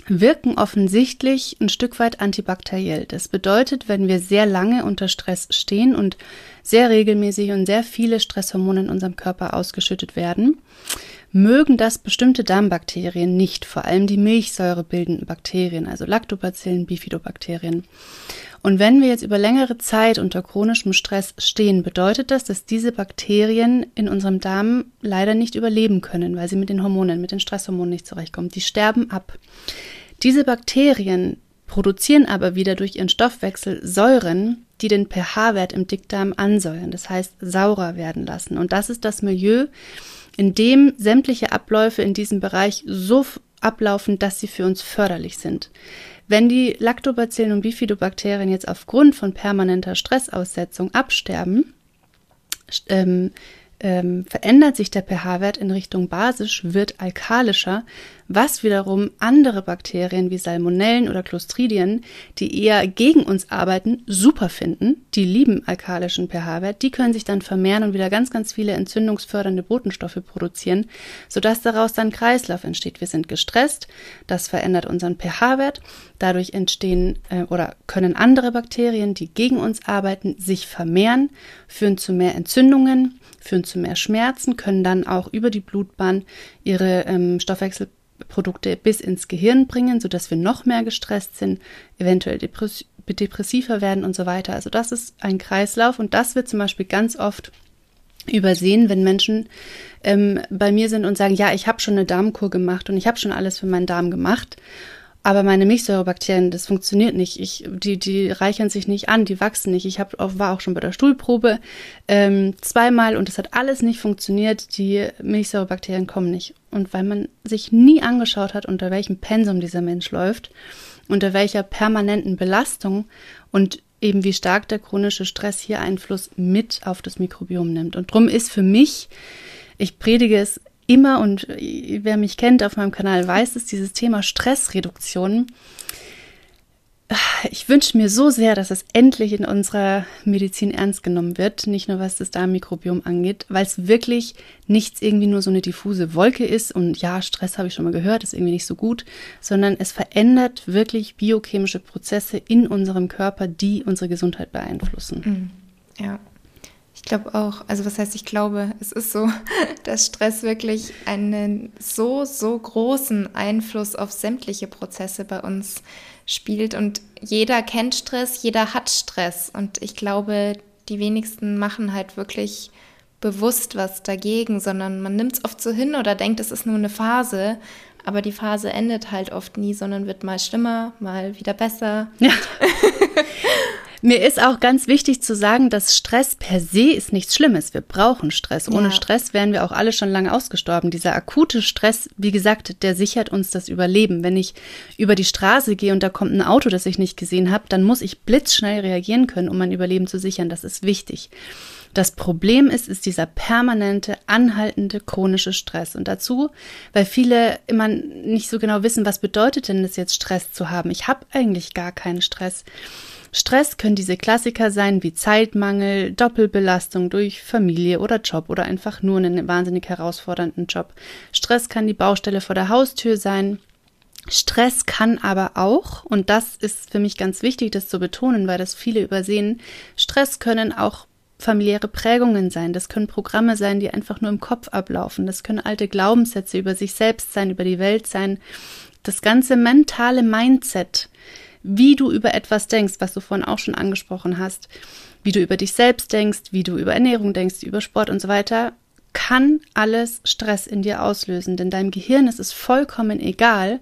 wirken offensichtlich ein Stück weit antibakteriell. Das bedeutet, wenn wir sehr lange unter Stress stehen und sehr regelmäßig und sehr viele Stresshormone in unserem Körper ausgeschüttet werden, mögen das bestimmte Darmbakterien nicht, vor allem die milchsäurebildenden Bakterien, also Lactobacillen, Bifidobakterien. Und wenn wir jetzt über längere Zeit unter chronischem Stress stehen, bedeutet das, dass diese Bakterien in unserem Darm leider nicht überleben können, weil sie mit den Hormonen, mit den Stresshormonen nicht zurechtkommen. Die sterben ab. Diese Bakterien produzieren aber wieder durch ihren Stoffwechsel Säuren, die den pH-Wert im Dickdarm ansäuern, das heißt saurer werden lassen. Und das ist das Milieu, in dem sämtliche Abläufe in diesem Bereich so ablaufen, dass sie für uns förderlich sind. Wenn die Lactobacillen und Bifidobakterien jetzt aufgrund von permanenter Stressaussetzung absterben, ähm, ähm, verändert sich der pH-Wert in Richtung basisch, wird alkalischer, was wiederum andere Bakterien wie Salmonellen oder Clostridien, die eher gegen uns arbeiten, super finden. Die lieben alkalischen pH-Wert. Die können sich dann vermehren und wieder ganz, ganz viele entzündungsfördernde Botenstoffe produzieren, sodass daraus dann Kreislauf entsteht. Wir sind gestresst, das verändert unseren pH-Wert. Dadurch entstehen äh, oder können andere Bakterien, die gegen uns arbeiten, sich vermehren, führen zu mehr Entzündungen, führen zu mehr Schmerzen, können dann auch über die Blutbahn ihre ähm, Stoffwechselprodukte bis ins Gehirn bringen, sodass wir noch mehr gestresst sind, eventuell depress depressiver werden und so weiter. Also das ist ein Kreislauf und das wird zum Beispiel ganz oft übersehen, wenn Menschen ähm, bei mir sind und sagen, ja, ich habe schon eine Darmkur gemacht und ich habe schon alles für meinen Darm gemacht aber meine Milchsäurebakterien, das funktioniert nicht. Ich, die, die reichern sich nicht an, die wachsen nicht. Ich hab, war auch schon bei der Stuhlprobe ähm, zweimal und es hat alles nicht funktioniert. Die Milchsäurebakterien kommen nicht. Und weil man sich nie angeschaut hat, unter welchem Pensum dieser Mensch läuft, unter welcher permanenten Belastung und eben wie stark der chronische Stress hier Einfluss mit auf das Mikrobiom nimmt. Und drum ist für mich, ich predige es immer und wer mich kennt auf meinem Kanal weiß, ist dieses Thema Stressreduktion. Ich wünsche mir so sehr, dass es endlich in unserer Medizin ernst genommen wird, nicht nur was das Darmmikrobiom angeht, weil es wirklich nichts irgendwie nur so eine diffuse Wolke ist und ja, Stress habe ich schon mal gehört, ist irgendwie nicht so gut, sondern es verändert wirklich biochemische Prozesse in unserem Körper, die unsere Gesundheit beeinflussen. Mhm. Ja, ich glaube auch, also was heißt ich glaube, es ist so, dass Stress wirklich einen so, so großen Einfluss auf sämtliche Prozesse bei uns spielt. Und jeder kennt Stress, jeder hat Stress. Und ich glaube, die wenigsten machen halt wirklich bewusst was dagegen, sondern man nimmt es oft so hin oder denkt, es ist nur eine Phase. Aber die Phase endet halt oft nie, sondern wird mal schlimmer, mal wieder besser. Ja. Mir ist auch ganz wichtig zu sagen, dass Stress per se ist nichts Schlimmes. Wir brauchen Stress. Ohne ja. Stress wären wir auch alle schon lange ausgestorben. Dieser akute Stress, wie gesagt, der sichert uns das Überleben. Wenn ich über die Straße gehe und da kommt ein Auto, das ich nicht gesehen habe, dann muss ich blitzschnell reagieren können, um mein Überleben zu sichern. Das ist wichtig. Das Problem ist, ist dieser permanente, anhaltende, chronische Stress. Und dazu, weil viele immer nicht so genau wissen, was bedeutet denn das jetzt Stress zu haben. Ich habe eigentlich gar keinen Stress. Stress können diese Klassiker sein wie Zeitmangel, Doppelbelastung durch Familie oder Job oder einfach nur einen wahnsinnig herausfordernden Job. Stress kann die Baustelle vor der Haustür sein. Stress kann aber auch, und das ist für mich ganz wichtig, das zu betonen, weil das viele übersehen, Stress können auch familiäre Prägungen sein, das können Programme sein, die einfach nur im Kopf ablaufen, das können alte Glaubenssätze über sich selbst sein, über die Welt sein, das ganze mentale Mindset wie du über etwas denkst, was du vorhin auch schon angesprochen hast, wie du über dich selbst denkst, wie du über Ernährung denkst, über Sport und so weiter, kann alles Stress in dir auslösen. Denn deinem Gehirn ist es vollkommen egal,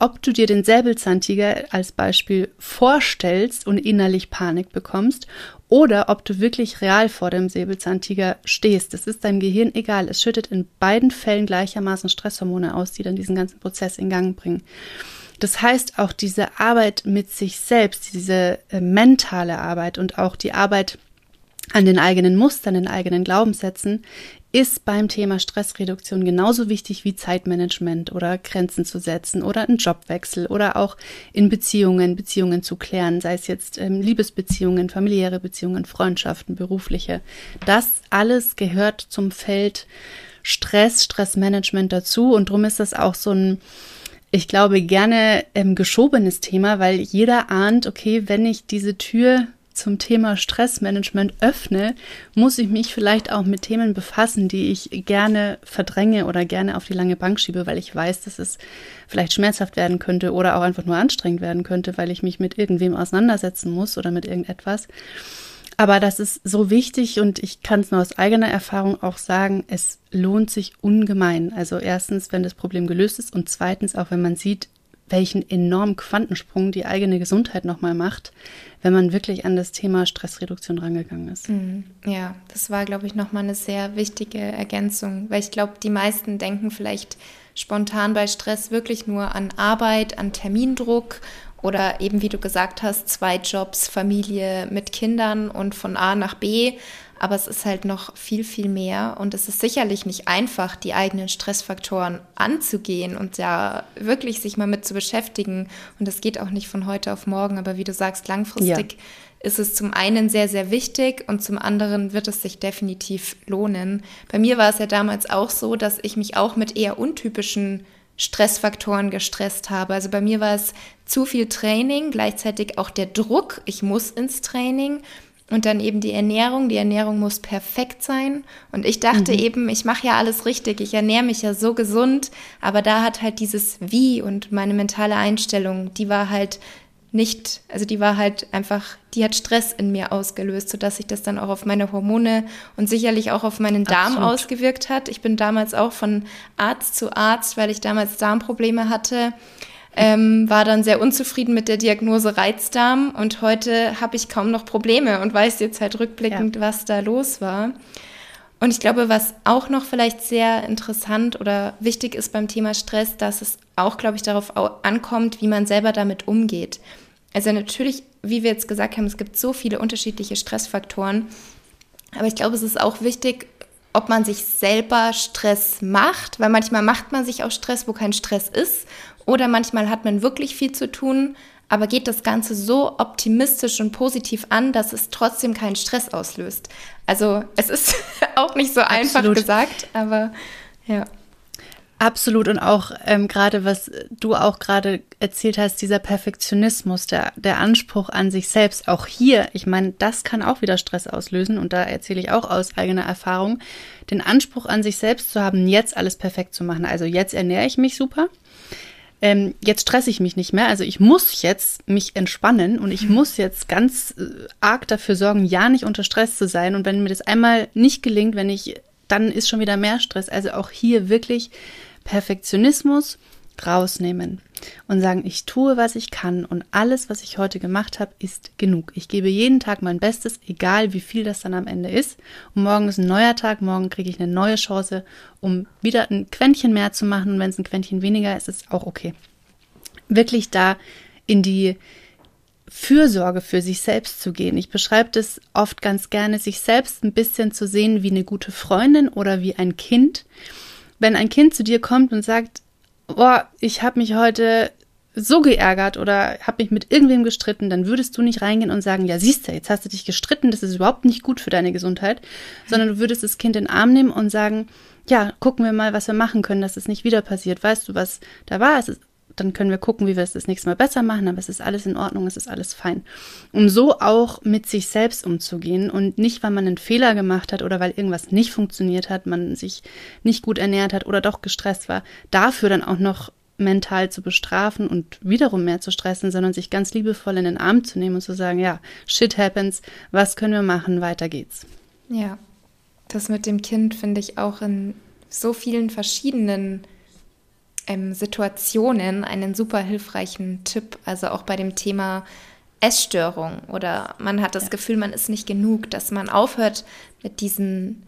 ob du dir den Säbelzahntiger als Beispiel vorstellst und innerlich Panik bekommst oder ob du wirklich real vor dem Säbelzahntiger stehst. Das ist deinem Gehirn egal. Es schüttet in beiden Fällen gleichermaßen Stresshormone aus, die dann diesen ganzen Prozess in Gang bringen. Das heißt, auch diese Arbeit mit sich selbst, diese äh, mentale Arbeit und auch die Arbeit an den eigenen Mustern, den eigenen Glaubenssätzen ist beim Thema Stressreduktion genauso wichtig wie Zeitmanagement oder Grenzen zu setzen oder ein Jobwechsel oder auch in Beziehungen, Beziehungen zu klären, sei es jetzt ähm, Liebesbeziehungen, familiäre Beziehungen, Freundschaften, berufliche. Das alles gehört zum Feld Stress, Stressmanagement dazu und drum ist das auch so ein ich glaube, gerne ähm, geschobenes Thema, weil jeder ahnt, okay, wenn ich diese Tür zum Thema Stressmanagement öffne, muss ich mich vielleicht auch mit Themen befassen, die ich gerne verdränge oder gerne auf die lange Bank schiebe, weil ich weiß, dass es vielleicht schmerzhaft werden könnte oder auch einfach nur anstrengend werden könnte, weil ich mich mit irgendwem auseinandersetzen muss oder mit irgendetwas. Aber das ist so wichtig und ich kann es nur aus eigener Erfahrung auch sagen, es lohnt sich ungemein. Also erstens, wenn das Problem gelöst ist und zweitens auch, wenn man sieht, welchen enormen Quantensprung die eigene Gesundheit nochmal macht, wenn man wirklich an das Thema Stressreduktion rangegangen ist. Mhm. Ja, das war, glaube ich, nochmal eine sehr wichtige Ergänzung, weil ich glaube, die meisten denken vielleicht spontan bei Stress wirklich nur an Arbeit, an Termindruck oder eben, wie du gesagt hast, zwei Jobs, Familie mit Kindern und von A nach B. Aber es ist halt noch viel, viel mehr. Und es ist sicherlich nicht einfach, die eigenen Stressfaktoren anzugehen und ja wirklich sich mal mit zu beschäftigen. Und das geht auch nicht von heute auf morgen. Aber wie du sagst, langfristig ja. ist es zum einen sehr, sehr wichtig und zum anderen wird es sich definitiv lohnen. Bei mir war es ja damals auch so, dass ich mich auch mit eher untypischen Stressfaktoren gestresst habe. Also bei mir war es zu viel Training, gleichzeitig auch der Druck, ich muss ins Training und dann eben die Ernährung. Die Ernährung muss perfekt sein. Und ich dachte mhm. eben, ich mache ja alles richtig, ich ernähre mich ja so gesund, aber da hat halt dieses Wie und meine mentale Einstellung, die war halt nicht, also die war halt einfach, die hat Stress in mir ausgelöst, sodass sich das dann auch auf meine Hormone und sicherlich auch auf meinen Darm Absolut. ausgewirkt hat. Ich bin damals auch von Arzt zu Arzt, weil ich damals Darmprobleme hatte, ähm, war dann sehr unzufrieden mit der Diagnose Reizdarm und heute habe ich kaum noch Probleme und weiß jetzt halt rückblickend, ja. was da los war. Und ich glaube, was auch noch vielleicht sehr interessant oder wichtig ist beim Thema Stress, dass es auch, glaube ich, darauf ankommt, wie man selber damit umgeht. Also natürlich, wie wir jetzt gesagt haben, es gibt so viele unterschiedliche Stressfaktoren. Aber ich glaube, es ist auch wichtig, ob man sich selber Stress macht, weil manchmal macht man sich auch Stress, wo kein Stress ist. Oder manchmal hat man wirklich viel zu tun, aber geht das Ganze so optimistisch und positiv an, dass es trotzdem keinen Stress auslöst. Also es ist auch nicht so Absolut. einfach gesagt, aber ja. Absolut und auch ähm, gerade, was du auch gerade erzählt hast, dieser Perfektionismus, der, der Anspruch an sich selbst, auch hier, ich meine, das kann auch wieder Stress auslösen und da erzähle ich auch aus eigener Erfahrung, den Anspruch an sich selbst zu haben, jetzt alles perfekt zu machen. Also jetzt ernähre ich mich super, ähm, jetzt stresse ich mich nicht mehr. Also ich muss jetzt mich entspannen und ich muss jetzt ganz äh, arg dafür sorgen, ja nicht unter Stress zu sein. Und wenn mir das einmal nicht gelingt, wenn ich, dann ist schon wieder mehr Stress. Also auch hier wirklich Perfektionismus rausnehmen und sagen, ich tue, was ich kann und alles, was ich heute gemacht habe, ist genug. Ich gebe jeden Tag mein Bestes, egal wie viel das dann am Ende ist. Und morgen ist ein neuer Tag, morgen kriege ich eine neue Chance, um wieder ein Quäntchen mehr zu machen. Und wenn es ein Quäntchen weniger ist, ist es auch okay. Wirklich da in die Fürsorge für sich selbst zu gehen. Ich beschreibe das oft ganz gerne, sich selbst ein bisschen zu sehen wie eine gute Freundin oder wie ein Kind wenn ein Kind zu dir kommt und sagt, boah, ich habe mich heute so geärgert oder habe mich mit irgendwem gestritten, dann würdest du nicht reingehen und sagen, ja, siehst du, jetzt hast du dich gestritten, das ist überhaupt nicht gut für deine Gesundheit, sondern du würdest das Kind in den Arm nehmen und sagen, ja, gucken wir mal, was wir machen können, dass es nicht wieder passiert. Weißt du, was da war? Es ist dann können wir gucken, wie wir es das nächste Mal besser machen, aber es ist alles in Ordnung, es ist alles fein. Um so auch mit sich selbst umzugehen und nicht, weil man einen Fehler gemacht hat oder weil irgendwas nicht funktioniert hat, man sich nicht gut ernährt hat oder doch gestresst war, dafür dann auch noch mental zu bestrafen und wiederum mehr zu stressen, sondern sich ganz liebevoll in den Arm zu nehmen und zu sagen, ja, shit happens, was können wir machen, weiter geht's. Ja, das mit dem Kind finde ich auch in so vielen verschiedenen ähm, Situationen einen super hilfreichen Tipp, also auch bei dem Thema Essstörung oder man hat das ja. Gefühl, man ist nicht genug, dass man aufhört mit diesen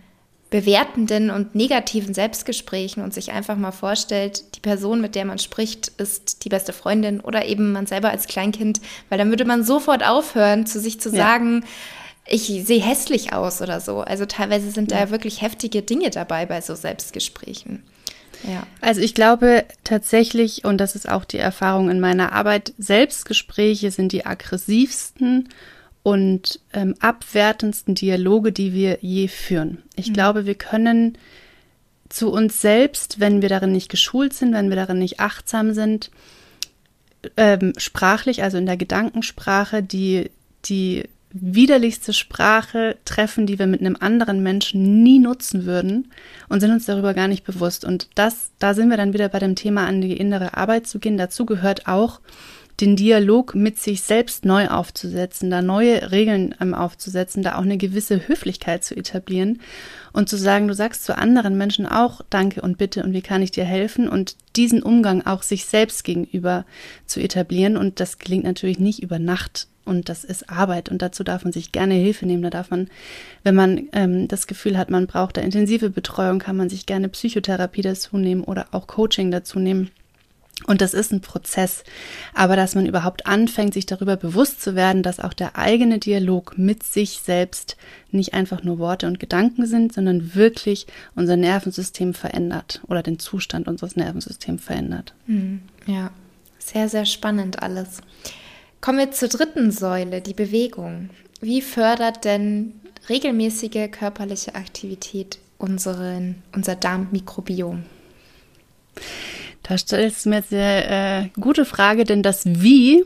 bewertenden und negativen Selbstgesprächen und sich einfach mal vorstellt, die Person, mit der man spricht, ist die beste Freundin oder eben man selber als Kleinkind, weil dann würde man sofort aufhören, zu sich zu ja. sagen, ich sehe hässlich aus oder so. Also teilweise sind ja. da wirklich heftige Dinge dabei bei so Selbstgesprächen. Ja. Also ich glaube tatsächlich, und das ist auch die Erfahrung in meiner Arbeit, Selbstgespräche sind die aggressivsten und ähm, abwertendsten Dialoge, die wir je führen. Ich mhm. glaube, wir können zu uns selbst, wenn wir darin nicht geschult sind, wenn wir darin nicht achtsam sind, ähm, sprachlich, also in der Gedankensprache, die, die widerlichste Sprache treffen, die wir mit einem anderen Menschen nie nutzen würden und sind uns darüber gar nicht bewusst. Und das, da sind wir dann wieder bei dem Thema an die innere Arbeit zu gehen. Dazu gehört auch, den Dialog mit sich selbst neu aufzusetzen, da neue Regeln ähm, aufzusetzen, da auch eine gewisse Höflichkeit zu etablieren und zu sagen, du sagst zu anderen Menschen auch Danke und Bitte und wie kann ich dir helfen und diesen Umgang auch sich selbst gegenüber zu etablieren. Und das gelingt natürlich nicht über Nacht und das ist Arbeit und dazu darf man sich gerne Hilfe nehmen. Da darf man, wenn man ähm, das Gefühl hat, man braucht da intensive Betreuung, kann man sich gerne Psychotherapie dazu nehmen oder auch Coaching dazu nehmen. Und das ist ein Prozess. Aber dass man überhaupt anfängt, sich darüber bewusst zu werden, dass auch der eigene Dialog mit sich selbst nicht einfach nur Worte und Gedanken sind, sondern wirklich unser Nervensystem verändert oder den Zustand unseres Nervensystems verändert. Hm, ja, sehr, sehr spannend alles. Kommen wir zur dritten Säule, die Bewegung. Wie fördert denn regelmäßige körperliche Aktivität unseren, unser Darmmikrobiom? Da stellst du mir jetzt eine äh, gute Frage, denn das Wie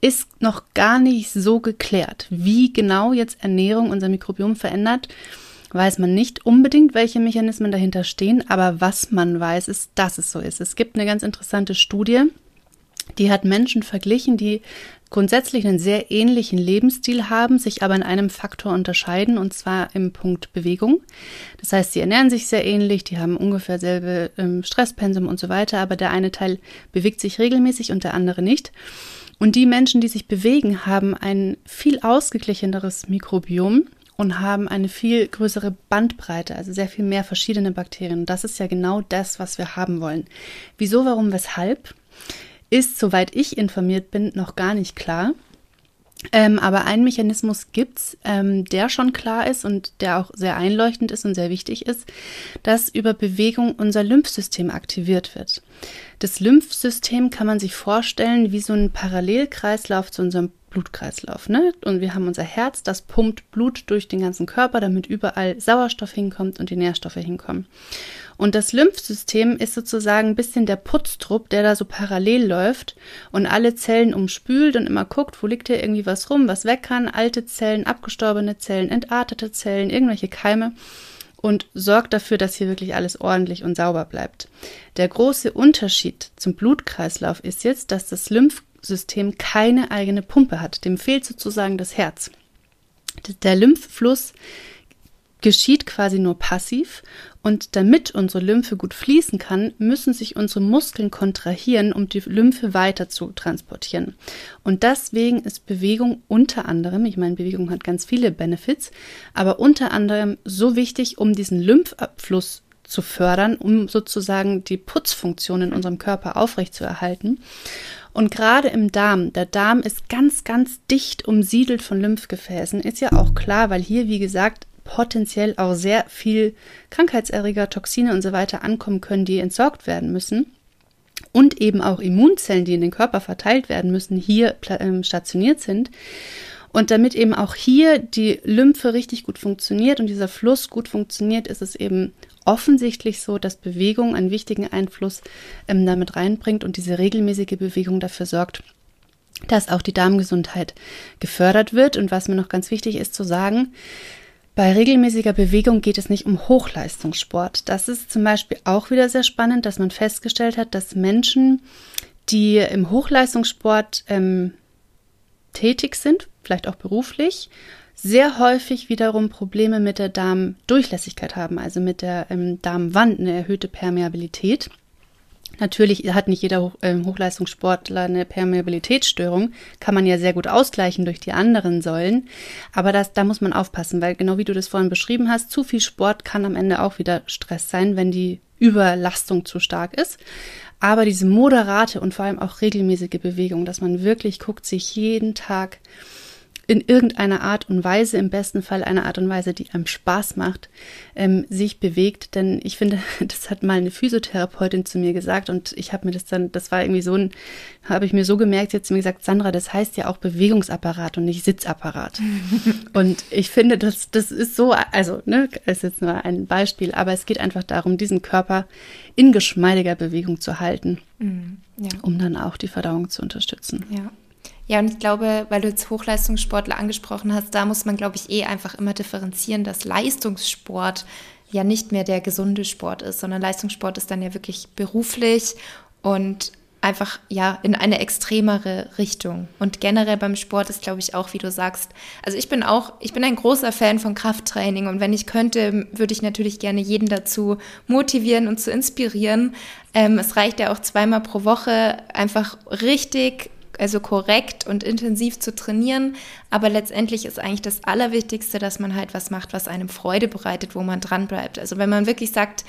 ist noch gar nicht so geklärt. Wie genau jetzt Ernährung unser Mikrobiom verändert, weiß man nicht unbedingt, welche Mechanismen dahinter stehen, aber was man weiß, ist, dass es so ist. Es gibt eine ganz interessante Studie, die hat Menschen verglichen, die grundsätzlich einen sehr ähnlichen Lebensstil haben, sich aber in einem Faktor unterscheiden, und zwar im Punkt Bewegung. Das heißt, sie ernähren sich sehr ähnlich, die haben ungefähr selbe ähm, Stresspensum und so weiter, aber der eine Teil bewegt sich regelmäßig und der andere nicht. Und die Menschen, die sich bewegen, haben ein viel ausgeglicheneres Mikrobiom und haben eine viel größere Bandbreite, also sehr viel mehr verschiedene Bakterien. Das ist ja genau das, was wir haben wollen. Wieso, warum, weshalb? Ist, soweit ich informiert bin, noch gar nicht klar. Ähm, aber ein Mechanismus gibt's, ähm, der schon klar ist und der auch sehr einleuchtend ist und sehr wichtig ist, dass über Bewegung unser Lymphsystem aktiviert wird. Das Lymphsystem kann man sich vorstellen wie so ein Parallelkreislauf zu unserem Blutkreislauf. Ne? Und wir haben unser Herz, das pumpt Blut durch den ganzen Körper, damit überall Sauerstoff hinkommt und die Nährstoffe hinkommen. Und das Lymphsystem ist sozusagen ein bisschen der Putztrupp, der da so parallel läuft und alle Zellen umspült und immer guckt, wo liegt hier irgendwie was rum, was weg kann, alte Zellen, abgestorbene Zellen, entartete Zellen, irgendwelche Keime und sorgt dafür, dass hier wirklich alles ordentlich und sauber bleibt. Der große Unterschied zum Blutkreislauf ist jetzt, dass das Lymphsystem keine eigene Pumpe hat. Dem fehlt sozusagen das Herz. Der Lymphfluss geschieht quasi nur passiv und damit unsere Lymphe gut fließen kann, müssen sich unsere Muskeln kontrahieren, um die Lymphe weiter zu transportieren. Und deswegen ist Bewegung unter anderem, ich meine, Bewegung hat ganz viele Benefits, aber unter anderem so wichtig, um diesen Lymphabfluss zu fördern, um sozusagen die Putzfunktion in unserem Körper aufrechtzuerhalten. Und gerade im Darm, der Darm ist ganz, ganz dicht umsiedelt von Lymphgefäßen, ist ja auch klar, weil hier, wie gesagt, potenziell auch sehr viel Krankheitserreger, Toxine und so weiter ankommen können, die entsorgt werden müssen. Und eben auch Immunzellen, die in den Körper verteilt werden müssen, hier ähm, stationiert sind. Und damit eben auch hier die Lymphe richtig gut funktioniert und dieser Fluss gut funktioniert, ist es eben offensichtlich so, dass Bewegung einen wichtigen Einfluss ähm, damit reinbringt und diese regelmäßige Bewegung dafür sorgt, dass auch die Darmgesundheit gefördert wird. Und was mir noch ganz wichtig ist zu sagen, bei regelmäßiger Bewegung geht es nicht um Hochleistungssport. Das ist zum Beispiel auch wieder sehr spannend, dass man festgestellt hat, dass Menschen, die im Hochleistungssport ähm, tätig sind, vielleicht auch beruflich, sehr häufig wiederum Probleme mit der Darmdurchlässigkeit haben, also mit der ähm, Darmwand, eine erhöhte Permeabilität. Natürlich hat nicht jeder ähm, Hochleistungssportler eine Permeabilitätsstörung, kann man ja sehr gut ausgleichen durch die anderen Säulen, aber das, da muss man aufpassen, weil genau wie du das vorhin beschrieben hast, zu viel Sport kann am Ende auch wieder Stress sein, wenn die Überlastung zu stark ist. Aber diese moderate und vor allem auch regelmäßige Bewegung, dass man wirklich guckt, sich jeden Tag in irgendeiner Art und Weise, im besten Fall eine Art und Weise, die einem Spaß macht, ähm, sich bewegt. Denn ich finde, das hat mal eine Physiotherapeutin zu mir gesagt und ich habe mir das dann, das war irgendwie so ein, habe ich mir so gemerkt, jetzt mir gesagt, Sandra, das heißt ja auch Bewegungsapparat und nicht Sitzapparat. und ich finde, das, das ist so, also, ne, ist jetzt nur ein Beispiel, aber es geht einfach darum, diesen Körper in geschmeidiger Bewegung zu halten, mhm, ja. um dann auch die Verdauung zu unterstützen. Ja. Ja, und ich glaube, weil du jetzt Hochleistungssportler angesprochen hast, da muss man, glaube ich, eh einfach immer differenzieren, dass Leistungssport ja nicht mehr der gesunde Sport ist, sondern Leistungssport ist dann ja wirklich beruflich und einfach ja in eine extremere Richtung. Und generell beim Sport ist, glaube ich, auch, wie du sagst, also ich bin auch, ich bin ein großer Fan von Krafttraining und wenn ich könnte, würde ich natürlich gerne jeden dazu motivieren und zu inspirieren. Ähm, es reicht ja auch zweimal pro Woche einfach richtig also korrekt und intensiv zu trainieren. Aber letztendlich ist eigentlich das Allerwichtigste, dass man halt was macht, was einem Freude bereitet, wo man dran bleibt. Also wenn man wirklich sagt,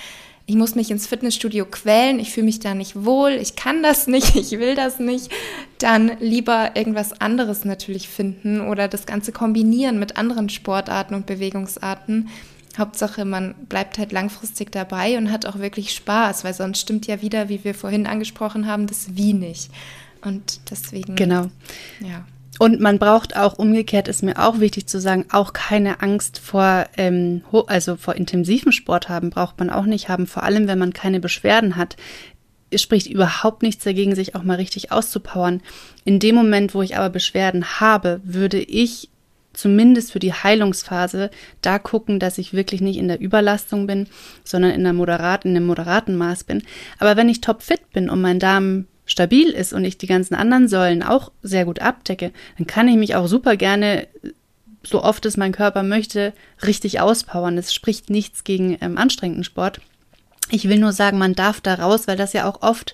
ich muss mich ins Fitnessstudio quälen, ich fühle mich da nicht wohl, ich kann das nicht, ich will das nicht, dann lieber irgendwas anderes natürlich finden oder das Ganze kombinieren mit anderen Sportarten und Bewegungsarten. Hauptsache, man bleibt halt langfristig dabei und hat auch wirklich Spaß, weil sonst stimmt ja wieder, wie wir vorhin angesprochen haben, das Wie nicht. Und deswegen. Genau. Ja. Und man braucht auch, umgekehrt ist mir auch wichtig zu sagen, auch keine Angst vor, ähm, also vor intensivem Sport haben, braucht man auch nicht haben, vor allem wenn man keine Beschwerden hat. Es spricht überhaupt nichts dagegen, sich auch mal richtig auszupowern. In dem Moment, wo ich aber Beschwerden habe, würde ich zumindest für die Heilungsphase da gucken, dass ich wirklich nicht in der Überlastung bin, sondern in, der moderat, in einem moderaten Maß bin. Aber wenn ich topfit bin und mein Darm stabil ist und ich die ganzen anderen Säulen auch sehr gut abdecke, dann kann ich mich auch super gerne, so oft es mein Körper möchte, richtig auspowern. Es spricht nichts gegen ähm, anstrengenden Sport. Ich will nur sagen, man darf da raus, weil das ja auch oft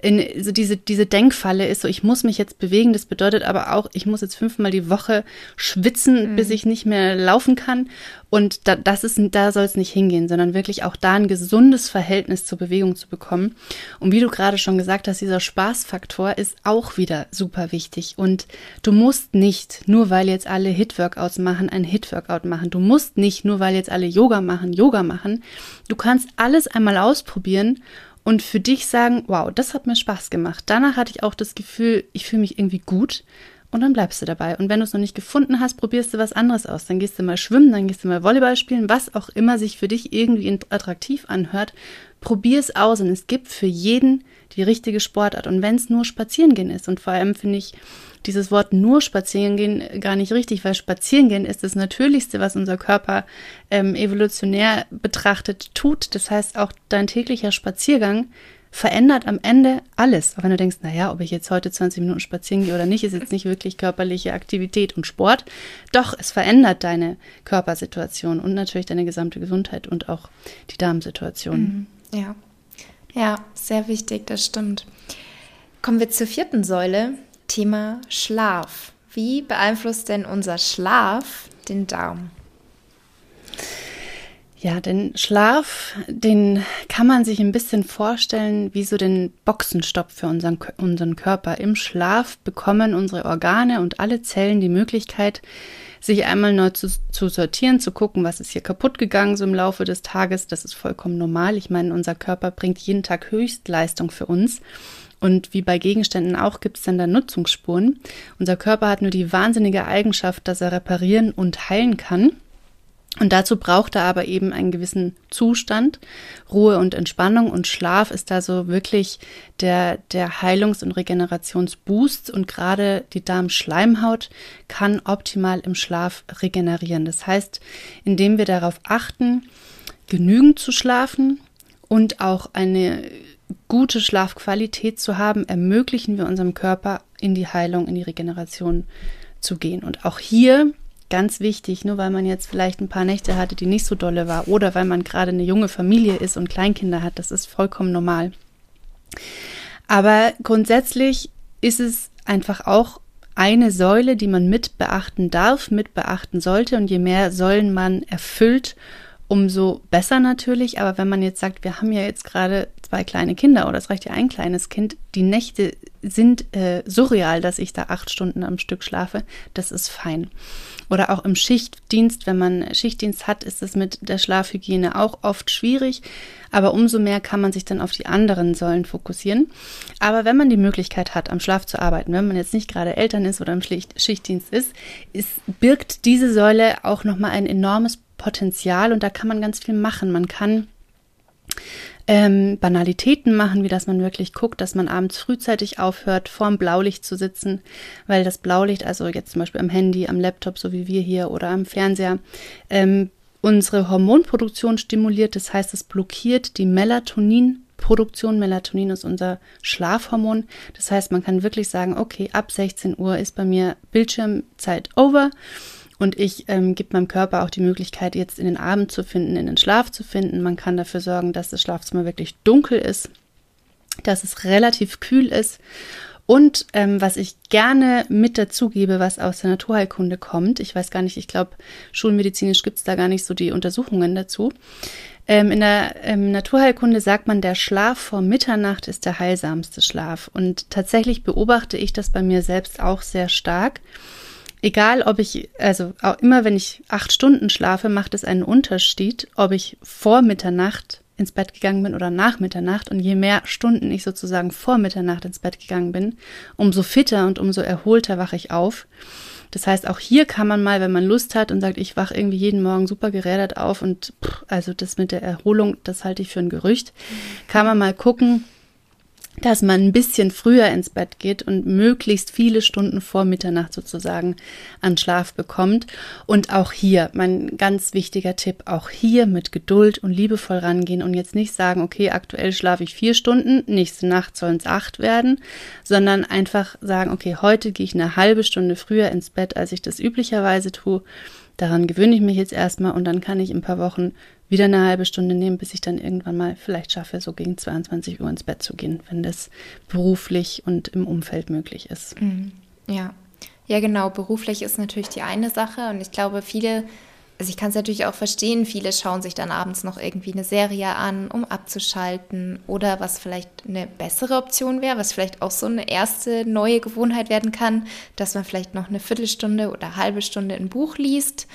in so diese, diese Denkfalle ist so, ich muss mich jetzt bewegen. Das bedeutet aber auch, ich muss jetzt fünfmal die Woche schwitzen, mhm. bis ich nicht mehr laufen kann. Und da, das ist, da soll es nicht hingehen, sondern wirklich auch da ein gesundes Verhältnis zur Bewegung zu bekommen. Und wie du gerade schon gesagt hast, dieser Spaßfaktor ist auch wieder super wichtig. Und du musst nicht, nur weil jetzt alle Hit-Workouts machen, ein Hit-Workout machen. Du musst nicht, nur weil jetzt alle Yoga machen, Yoga machen. Du kannst alles einmal ausprobieren und für dich sagen, wow, das hat mir Spaß gemacht. Danach hatte ich auch das Gefühl, ich fühle mich irgendwie gut und dann bleibst du dabei. Und wenn du es noch nicht gefunden hast, probierst du was anderes aus. Dann gehst du mal schwimmen, dann gehst du mal Volleyball spielen, was auch immer sich für dich irgendwie attraktiv anhört. Probier es aus und es gibt für jeden die richtige Sportart. Und wenn es nur spazieren gehen ist und vor allem finde ich dieses Wort nur spazieren gehen gar nicht richtig, weil spazieren gehen ist das Natürlichste, was unser Körper ähm, evolutionär betrachtet tut. Das heißt, auch dein täglicher Spaziergang verändert am Ende alles. Auch wenn du denkst, naja, ob ich jetzt heute 20 Minuten spazieren gehe oder nicht, ist jetzt nicht wirklich körperliche Aktivität und Sport. Doch, es verändert deine Körpersituation und natürlich deine gesamte Gesundheit und auch die Darmsituation. Mhm. Ja. Ja, sehr wichtig, das stimmt. Kommen wir zur vierten Säule, Thema Schlaf. Wie beeinflusst denn unser Schlaf den Darm? Ja, den Schlaf, den kann man sich ein bisschen vorstellen wie so den Boxenstopp für unseren, unseren Körper. Im Schlaf bekommen unsere Organe und alle Zellen die Möglichkeit, sich einmal neu zu, zu sortieren, zu gucken, was ist hier kaputt gegangen so im Laufe des Tages. Das ist vollkommen normal. Ich meine, unser Körper bringt jeden Tag Höchstleistung für uns. Und wie bei Gegenständen auch gibt es dann da Nutzungsspuren. Unser Körper hat nur die wahnsinnige Eigenschaft, dass er reparieren und heilen kann. Und dazu braucht er aber eben einen gewissen Zustand, Ruhe und Entspannung und Schlaf ist da so wirklich der, der Heilungs- und Regenerationsboost und gerade die Darmschleimhaut kann optimal im Schlaf regenerieren. Das heißt, indem wir darauf achten, genügend zu schlafen und auch eine gute Schlafqualität zu haben, ermöglichen wir unserem Körper in die Heilung, in die Regeneration zu gehen. Und auch hier ganz wichtig, nur weil man jetzt vielleicht ein paar Nächte hatte, die nicht so dolle war oder weil man gerade eine junge Familie ist und Kleinkinder hat, das ist vollkommen normal. Aber grundsätzlich ist es einfach auch eine Säule, die man mit beachten darf, mit beachten sollte und je mehr Säulen man erfüllt, umso besser natürlich. Aber wenn man jetzt sagt, wir haben ja jetzt gerade zwei kleine Kinder oder es reicht ja ein kleines Kind, die Nächte sind äh, surreal, dass ich da acht Stunden am Stück schlafe, das ist fein. Oder auch im Schichtdienst, wenn man Schichtdienst hat, ist es mit der Schlafhygiene auch oft schwierig. Aber umso mehr kann man sich dann auf die anderen Säulen fokussieren. Aber wenn man die Möglichkeit hat, am Schlaf zu arbeiten, wenn man jetzt nicht gerade Eltern ist oder im Schichtdienst ist, ist birgt diese Säule auch nochmal ein enormes Potenzial und da kann man ganz viel machen. Man kann ähm, Banalitäten machen, wie dass man wirklich guckt, dass man abends frühzeitig aufhört, vorm Blaulicht zu sitzen, weil das Blaulicht, also jetzt zum Beispiel am Handy, am Laptop, so wie wir hier oder am Fernseher, ähm, unsere Hormonproduktion stimuliert. Das heißt, es blockiert die Melatoninproduktion. Melatonin ist unser Schlafhormon. Das heißt, man kann wirklich sagen, okay, ab 16 Uhr ist bei mir Bildschirmzeit over und ich ähm, gebe meinem Körper auch die Möglichkeit, jetzt in den Abend zu finden, in den Schlaf zu finden. Man kann dafür sorgen, dass das Schlafzimmer wirklich dunkel ist, dass es relativ kühl ist. Und ähm, was ich gerne mit dazu gebe, was aus der Naturheilkunde kommt, ich weiß gar nicht, ich glaube, schulmedizinisch gibt es da gar nicht so die Untersuchungen dazu. Ähm, in der ähm, Naturheilkunde sagt man, der Schlaf vor Mitternacht ist der heilsamste Schlaf. Und tatsächlich beobachte ich das bei mir selbst auch sehr stark. Egal, ob ich, also immer wenn ich acht Stunden schlafe, macht es einen Unterschied, ob ich vor Mitternacht ins Bett gegangen bin oder nach Mitternacht. Und je mehr Stunden ich sozusagen vor Mitternacht ins Bett gegangen bin, umso fitter und umso erholter wache ich auf. Das heißt, auch hier kann man mal, wenn man Lust hat und sagt, ich wache irgendwie jeden Morgen super gerädert auf und pff, also das mit der Erholung, das halte ich für ein Gerücht, kann man mal gucken, dass man ein bisschen früher ins Bett geht und möglichst viele Stunden vor Mitternacht sozusagen an Schlaf bekommt. Und auch hier, mein ganz wichtiger Tipp, auch hier mit Geduld und liebevoll rangehen und jetzt nicht sagen, okay, aktuell schlafe ich vier Stunden, nächste Nacht sollen es acht werden, sondern einfach sagen, okay, heute gehe ich eine halbe Stunde früher ins Bett, als ich das üblicherweise tue. Daran gewöhne ich mich jetzt erstmal und dann kann ich in ein paar Wochen wieder eine halbe Stunde nehmen, bis ich dann irgendwann mal vielleicht schaffe, so gegen 22 Uhr ins Bett zu gehen, wenn das beruflich und im Umfeld möglich ist. Mhm. Ja. Ja, genau. Beruflich ist natürlich die eine Sache und ich glaube, viele, also ich kann es natürlich auch verstehen, viele schauen sich dann abends noch irgendwie eine Serie an, um abzuschalten oder was vielleicht eine bessere Option wäre, was vielleicht auch so eine erste neue Gewohnheit werden kann, dass man vielleicht noch eine Viertelstunde oder halbe Stunde ein Buch liest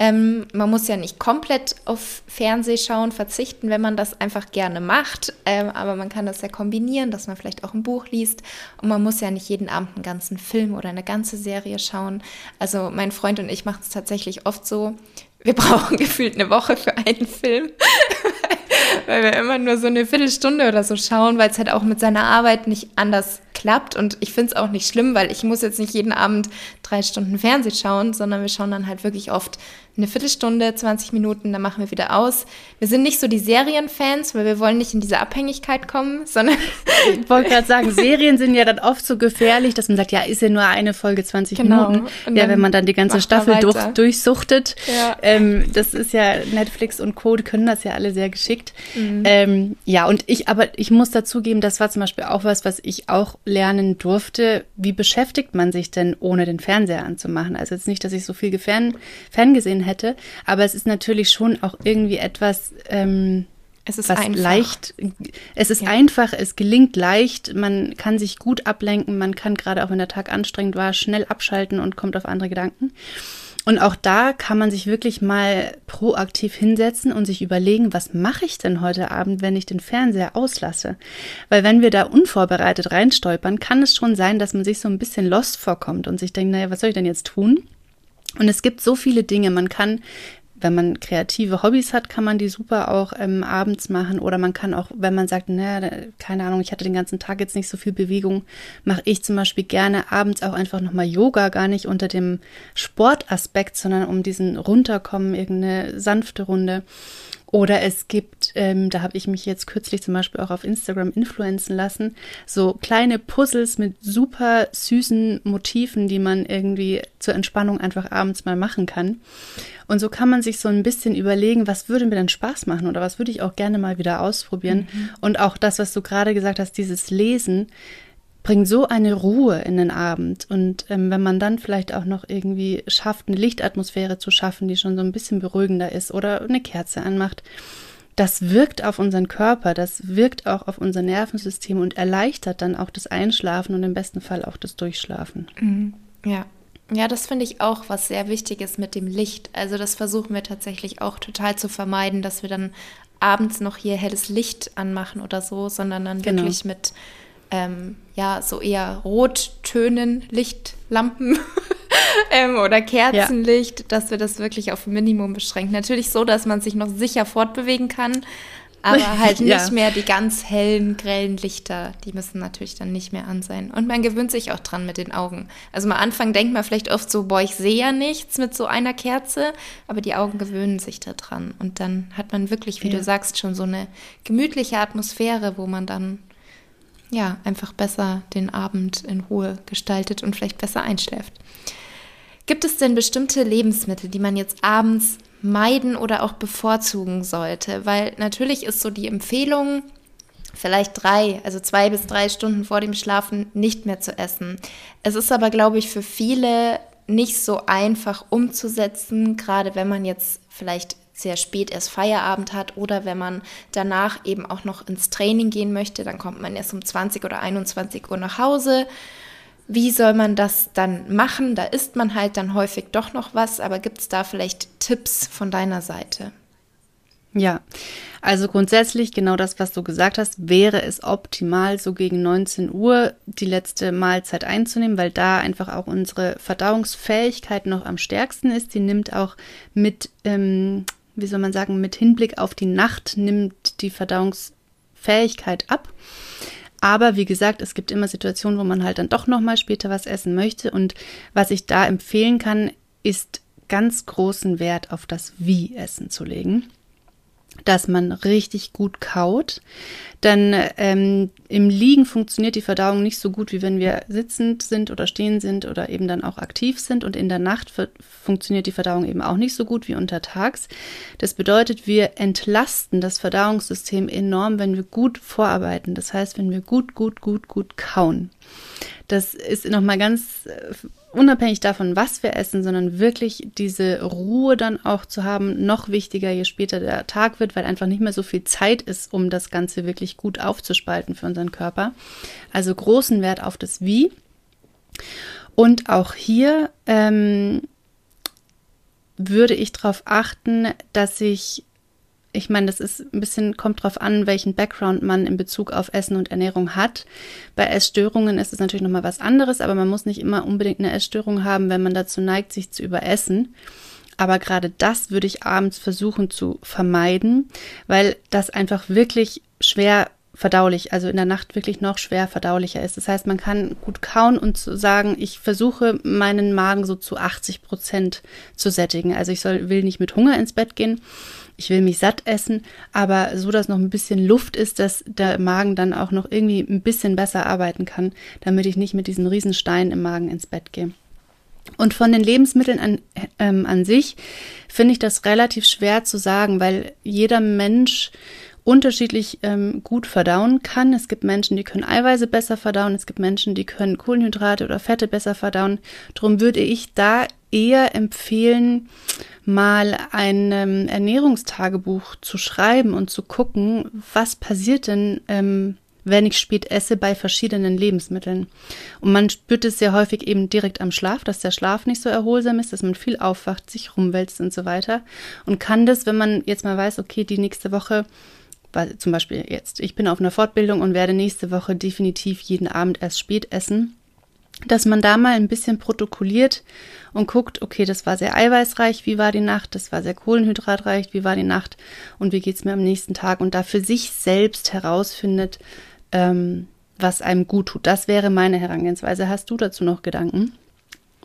ähm, man muss ja nicht komplett auf Fernsehschauen verzichten, wenn man das einfach gerne macht. Ähm, aber man kann das ja kombinieren, dass man vielleicht auch ein Buch liest. Und man muss ja nicht jeden Abend einen ganzen Film oder eine ganze Serie schauen. Also mein Freund und ich machen es tatsächlich oft so. Wir brauchen gefühlt eine Woche für einen Film. weil wir immer nur so eine Viertelstunde oder so schauen, weil es halt auch mit seiner Arbeit nicht anders klappt. Und ich finde es auch nicht schlimm, weil ich muss jetzt nicht jeden Abend drei Stunden Fernsehen schauen, sondern wir schauen dann halt wirklich oft eine Viertelstunde, 20 Minuten, dann machen wir wieder aus. Wir sind nicht so die Serienfans, weil wir wollen nicht in diese Abhängigkeit kommen, sondern. Ich wollte gerade sagen, Serien sind ja dann oft so gefährlich, dass man sagt, ja, ist ja nur eine Folge 20 genau. Minuten. Ja, wenn man dann die ganze Staffel durch, durchsuchtet. Ja. Ähm, das ist ja Netflix und Co., können das ja alle sehr geschickt. Mhm. Ähm, ja, und ich, aber ich muss dazugeben, das war zum Beispiel auch was, was ich auch lernen durfte. Wie beschäftigt man sich denn, ohne den Fernseher anzumachen? Also jetzt nicht, dass ich so viel fern, ferngesehen hätte, aber es ist natürlich schon auch irgendwie etwas, ähm, es ist was einfach. leicht. Es ist ja. einfach, es gelingt leicht, man kann sich gut ablenken, man kann gerade auch wenn der Tag anstrengend war, schnell abschalten und kommt auf andere Gedanken. Und auch da kann man sich wirklich mal proaktiv hinsetzen und sich überlegen, was mache ich denn heute Abend, wenn ich den Fernseher auslasse? Weil wenn wir da unvorbereitet reinstolpern, kann es schon sein, dass man sich so ein bisschen lost vorkommt und sich denkt, naja, was soll ich denn jetzt tun? Und es gibt so viele Dinge. Man kann wenn man kreative Hobbys hat, kann man die super auch ähm, abends machen. Oder man kann auch, wenn man sagt, naja, keine Ahnung, ich hatte den ganzen Tag jetzt nicht so viel Bewegung, mache ich zum Beispiel gerne abends auch einfach nochmal Yoga, gar nicht unter dem Sportaspekt, sondern um diesen runterkommen, irgendeine sanfte Runde. Oder es gibt, ähm, da habe ich mich jetzt kürzlich zum Beispiel auch auf Instagram influenzen lassen, so kleine Puzzles mit super süßen Motiven, die man irgendwie zur Entspannung einfach abends mal machen kann. Und so kann man sich so ein bisschen überlegen, was würde mir denn Spaß machen oder was würde ich auch gerne mal wieder ausprobieren. Mhm. Und auch das, was du gerade gesagt hast, dieses Lesen, bringt so eine Ruhe in den Abend. Und ähm, wenn man dann vielleicht auch noch irgendwie schafft, eine Lichtatmosphäre zu schaffen, die schon so ein bisschen beruhigender ist oder eine Kerze anmacht, das wirkt auf unseren Körper, das wirkt auch auf unser Nervensystem und erleichtert dann auch das Einschlafen und im besten Fall auch das Durchschlafen. Mhm. Ja. Ja, das finde ich auch, was sehr wichtig ist mit dem Licht. Also das versuchen wir tatsächlich auch total zu vermeiden, dass wir dann abends noch hier helles Licht anmachen oder so, sondern dann genau. wirklich mit ähm, ja, so eher Rottönen, Lichtlampen ähm, oder Kerzenlicht, ja. dass wir das wirklich auf ein Minimum beschränken. Natürlich so, dass man sich noch sicher fortbewegen kann, aber halt nicht ja. mehr die ganz hellen, grellen Lichter, die müssen natürlich dann nicht mehr an sein. Und man gewöhnt sich auch dran mit den Augen. Also am Anfang denkt man vielleicht oft so, boah, ich sehe ja nichts mit so einer Kerze, aber die Augen gewöhnen sich da dran. Und dann hat man wirklich, wie ja. du sagst, schon so eine gemütliche Atmosphäre, wo man dann ja, einfach besser den Abend in Ruhe gestaltet und vielleicht besser einschläft. Gibt es denn bestimmte Lebensmittel, die man jetzt abends meiden oder auch bevorzugen sollte? Weil natürlich ist so die Empfehlung, vielleicht drei, also zwei bis drei Stunden vor dem Schlafen nicht mehr zu essen. Es ist aber, glaube ich, für viele nicht so einfach umzusetzen, gerade wenn man jetzt vielleicht sehr spät erst Feierabend hat oder wenn man danach eben auch noch ins Training gehen möchte, dann kommt man erst um 20 oder 21 Uhr nach Hause. Wie soll man das dann machen? Da isst man halt dann häufig doch noch was, aber gibt es da vielleicht Tipps von deiner Seite? Ja, also grundsätzlich genau das, was du gesagt hast, wäre es optimal, so gegen 19 Uhr die letzte Mahlzeit einzunehmen, weil da einfach auch unsere Verdauungsfähigkeit noch am stärksten ist. Die nimmt auch mit, ähm, wie soll man sagen, mit Hinblick auf die Nacht nimmt die Verdauungsfähigkeit ab. Aber wie gesagt, es gibt immer Situationen, wo man halt dann doch noch mal später was essen möchte. Und was ich da empfehlen kann, ist ganz großen Wert auf das Wie-Essen zu legen dass man richtig gut kaut. Dann ähm, im Liegen funktioniert die Verdauung nicht so gut, wie wenn wir sitzend sind oder stehen sind oder eben dann auch aktiv sind. Und in der Nacht funktioniert die Verdauung eben auch nicht so gut wie untertags. Das bedeutet, wir entlasten das Verdauungssystem enorm, wenn wir gut vorarbeiten. Das heißt, wenn wir gut, gut, gut, gut kauen. Das ist nochmal ganz äh, unabhängig davon, was wir essen, sondern wirklich diese Ruhe dann auch zu haben, noch wichtiger, je später der Tag wird, weil einfach nicht mehr so viel Zeit ist, um das Ganze wirklich gut aufzuspalten für unseren Körper. Also großen Wert auf das Wie. Und auch hier ähm, würde ich darauf achten, dass ich ich meine, das ist ein bisschen, kommt drauf an, welchen Background man in Bezug auf Essen und Ernährung hat. Bei Essstörungen ist es natürlich nochmal was anderes, aber man muss nicht immer unbedingt eine Essstörung haben, wenn man dazu neigt, sich zu überessen. Aber gerade das würde ich abends versuchen zu vermeiden, weil das einfach wirklich schwer verdaulich, also in der Nacht wirklich noch schwer verdaulicher ist. Das heißt, man kann gut kauen und sagen, ich versuche meinen Magen so zu 80 Prozent zu sättigen. Also ich soll, will nicht mit Hunger ins Bett gehen, ich will mich satt essen, aber so, dass noch ein bisschen Luft ist, dass der Magen dann auch noch irgendwie ein bisschen besser arbeiten kann, damit ich nicht mit diesen Riesensteinen im Magen ins Bett gehe. Und von den Lebensmitteln an, ähm, an sich finde ich das relativ schwer zu sagen, weil jeder Mensch unterschiedlich ähm, gut verdauen kann. Es gibt Menschen, die können Eiweiße besser verdauen, es gibt Menschen, die können Kohlenhydrate oder Fette besser verdauen. Darum würde ich da eher empfehlen, mal ein ähm, Ernährungstagebuch zu schreiben und zu gucken, was passiert denn, ähm, wenn ich spät esse bei verschiedenen Lebensmitteln. Und man spürt es sehr häufig eben direkt am Schlaf, dass der Schlaf nicht so erholsam ist, dass man viel aufwacht, sich rumwälzt und so weiter. Und kann das, wenn man jetzt mal weiß, okay, die nächste Woche weil zum Beispiel jetzt, ich bin auf einer Fortbildung und werde nächste Woche definitiv jeden Abend erst spät essen, dass man da mal ein bisschen protokolliert und guckt, okay, das war sehr eiweißreich, wie war die Nacht, das war sehr kohlenhydratreich, wie war die Nacht und wie geht's mir am nächsten Tag und da für sich selbst herausfindet, ähm, was einem gut tut. Das wäre meine Herangehensweise. Hast du dazu noch Gedanken?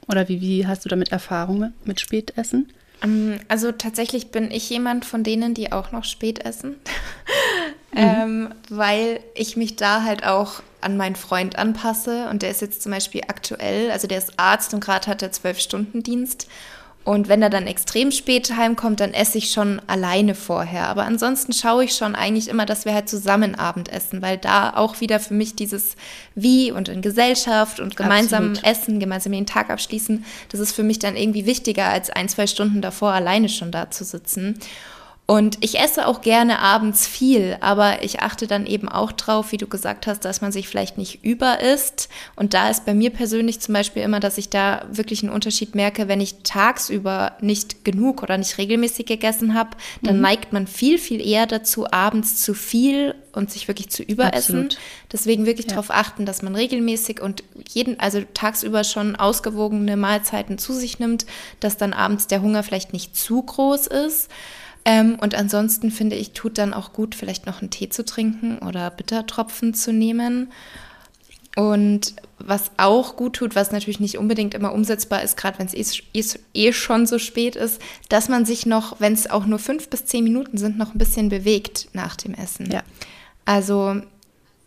Oder wie, wie hast du damit Erfahrungen mit Spätessen? Ähm, also tatsächlich bin ich jemand von denen, die auch noch spät essen, mhm. ähm, weil ich mich da halt auch an meinen Freund anpasse. Und der ist jetzt zum Beispiel aktuell, also der ist Arzt und gerade hat er zwölf Stunden Dienst und wenn er dann extrem spät heimkommt, dann esse ich schon alleine vorher. Aber ansonsten schaue ich schon eigentlich immer, dass wir halt zusammen Abend essen, weil da auch wieder für mich dieses Wie und in Gesellschaft und gemeinsam Absolut. essen, gemeinsam den Tag abschließen, das ist für mich dann irgendwie wichtiger, als ein, zwei Stunden davor alleine schon da zu sitzen. Und ich esse auch gerne abends viel, aber ich achte dann eben auch drauf, wie du gesagt hast, dass man sich vielleicht nicht über isst. Und da ist bei mir persönlich zum Beispiel immer, dass ich da wirklich einen Unterschied merke, wenn ich tagsüber nicht genug oder nicht regelmäßig gegessen habe, dann mhm. neigt man viel, viel eher dazu, abends zu viel und sich wirklich zu überessen. Absolut. Deswegen wirklich ja. darauf achten, dass man regelmäßig und jeden, also tagsüber schon ausgewogene Mahlzeiten zu sich nimmt, dass dann abends der Hunger vielleicht nicht zu groß ist. Ähm, und ansonsten finde ich, tut dann auch gut, vielleicht noch einen Tee zu trinken oder Bittertropfen zu nehmen. Und was auch gut tut, was natürlich nicht unbedingt immer umsetzbar ist, gerade wenn es eh, eh, schon so spät ist, dass man sich noch, wenn es auch nur fünf bis zehn Minuten sind, noch ein bisschen bewegt nach dem Essen. Ja. Also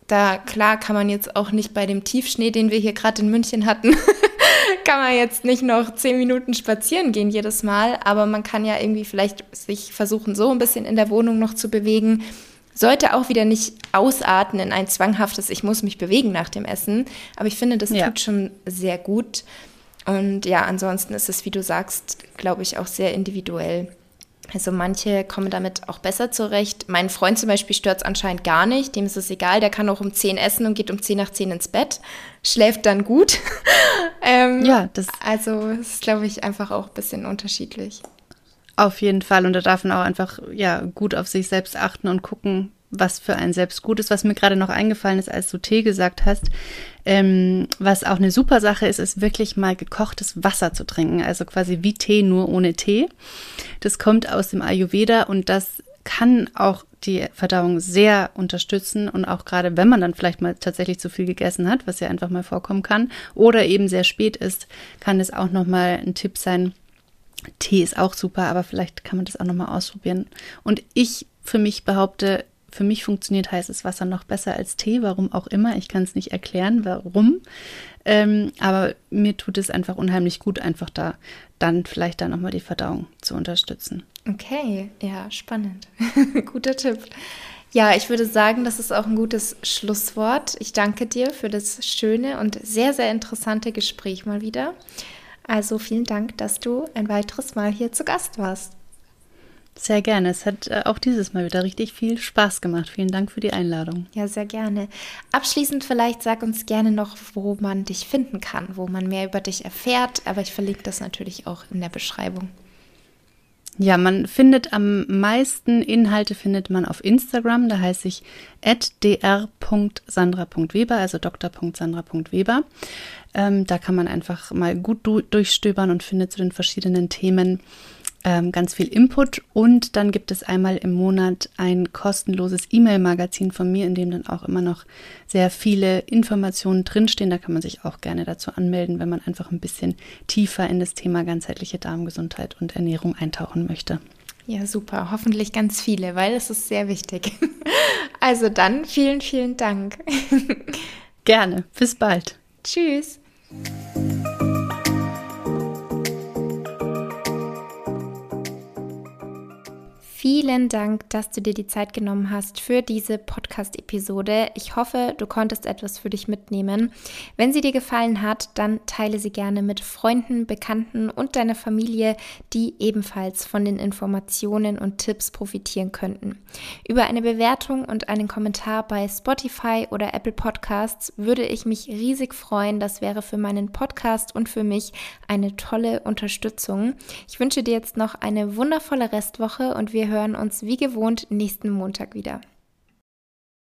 da klar kann man jetzt auch nicht bei dem Tiefschnee, den wir hier gerade in München hatten, kann man jetzt nicht noch zehn Minuten spazieren gehen jedes Mal, aber man kann ja irgendwie vielleicht sich versuchen, so ein bisschen in der Wohnung noch zu bewegen. Sollte auch wieder nicht ausarten in ein zwanghaftes, ich muss mich bewegen nach dem Essen. Aber ich finde, das ja. tut schon sehr gut. Und ja, ansonsten ist es, wie du sagst, glaube ich, auch sehr individuell. Also manche kommen damit auch besser zurecht. Mein Freund zum Beispiel stört es anscheinend gar nicht. Dem ist es egal. Der kann auch um 10 essen und geht um 10 nach 10 ins Bett. Schläft dann gut. ähm, ja, das. Also es ist, glaube ich, einfach auch ein bisschen unterschiedlich. Auf jeden Fall. Und da darf man auch einfach ja gut auf sich selbst achten und gucken, was für einen selbst gut ist. Was mir gerade noch eingefallen ist, als du Tee gesagt hast, ähm, was auch eine super Sache ist, ist wirklich mal gekochtes Wasser zu trinken. Also quasi wie Tee, nur ohne Tee. Das kommt aus dem Ayurveda und das kann auch die Verdauung sehr unterstützen und auch gerade wenn man dann vielleicht mal tatsächlich zu viel gegessen hat, was ja einfach mal vorkommen kann, oder eben sehr spät ist, kann es auch noch mal ein Tipp sein. Tee ist auch super, aber vielleicht kann man das auch noch mal ausprobieren. Und ich für mich behaupte, für mich funktioniert heißes Wasser noch besser als Tee, warum auch immer. Ich kann es nicht erklären, warum. Ähm, aber mir tut es einfach unheimlich gut, einfach da dann vielleicht dann nochmal die Verdauung zu unterstützen. Okay, ja, spannend. Guter Tipp. Ja, ich würde sagen, das ist auch ein gutes Schlusswort. Ich danke dir für das schöne und sehr, sehr interessante Gespräch mal wieder. Also vielen Dank, dass du ein weiteres Mal hier zu Gast warst. Sehr gerne. Es hat äh, auch dieses Mal wieder richtig viel Spaß gemacht. Vielen Dank für die Einladung. Ja, sehr gerne. Abschließend vielleicht sag uns gerne noch, wo man dich finden kann, wo man mehr über dich erfährt. Aber ich verlinke das natürlich auch in der Beschreibung. Ja, man findet am meisten Inhalte findet man auf Instagram. Da heiße ich dr.sandra.weber, also dr.sandra.weber. Ähm, da kann man einfach mal gut durchstöbern und findet zu den verschiedenen Themen ähm, ganz viel Input und dann gibt es einmal im Monat ein kostenloses E-Mail-Magazin von mir, in dem dann auch immer noch sehr viele Informationen drinstehen. Da kann man sich auch gerne dazu anmelden, wenn man einfach ein bisschen tiefer in das Thema ganzheitliche Darmgesundheit und Ernährung eintauchen möchte. Ja, super. Hoffentlich ganz viele, weil es ist sehr wichtig. Also dann vielen, vielen Dank. Gerne. Bis bald. Tschüss. Vielen Dank, dass du dir die Zeit genommen hast für diese Podcast-Episode. Ich hoffe, du konntest etwas für dich mitnehmen. Wenn sie dir gefallen hat, dann teile sie gerne mit Freunden, Bekannten und deiner Familie, die ebenfalls von den Informationen und Tipps profitieren könnten. Über eine Bewertung und einen Kommentar bei Spotify oder Apple Podcasts würde ich mich riesig freuen. Das wäre für meinen Podcast und für mich eine tolle Unterstützung. Ich wünsche dir jetzt noch eine wundervolle Restwoche und wir hören uns wie gewohnt nächsten Montag wieder.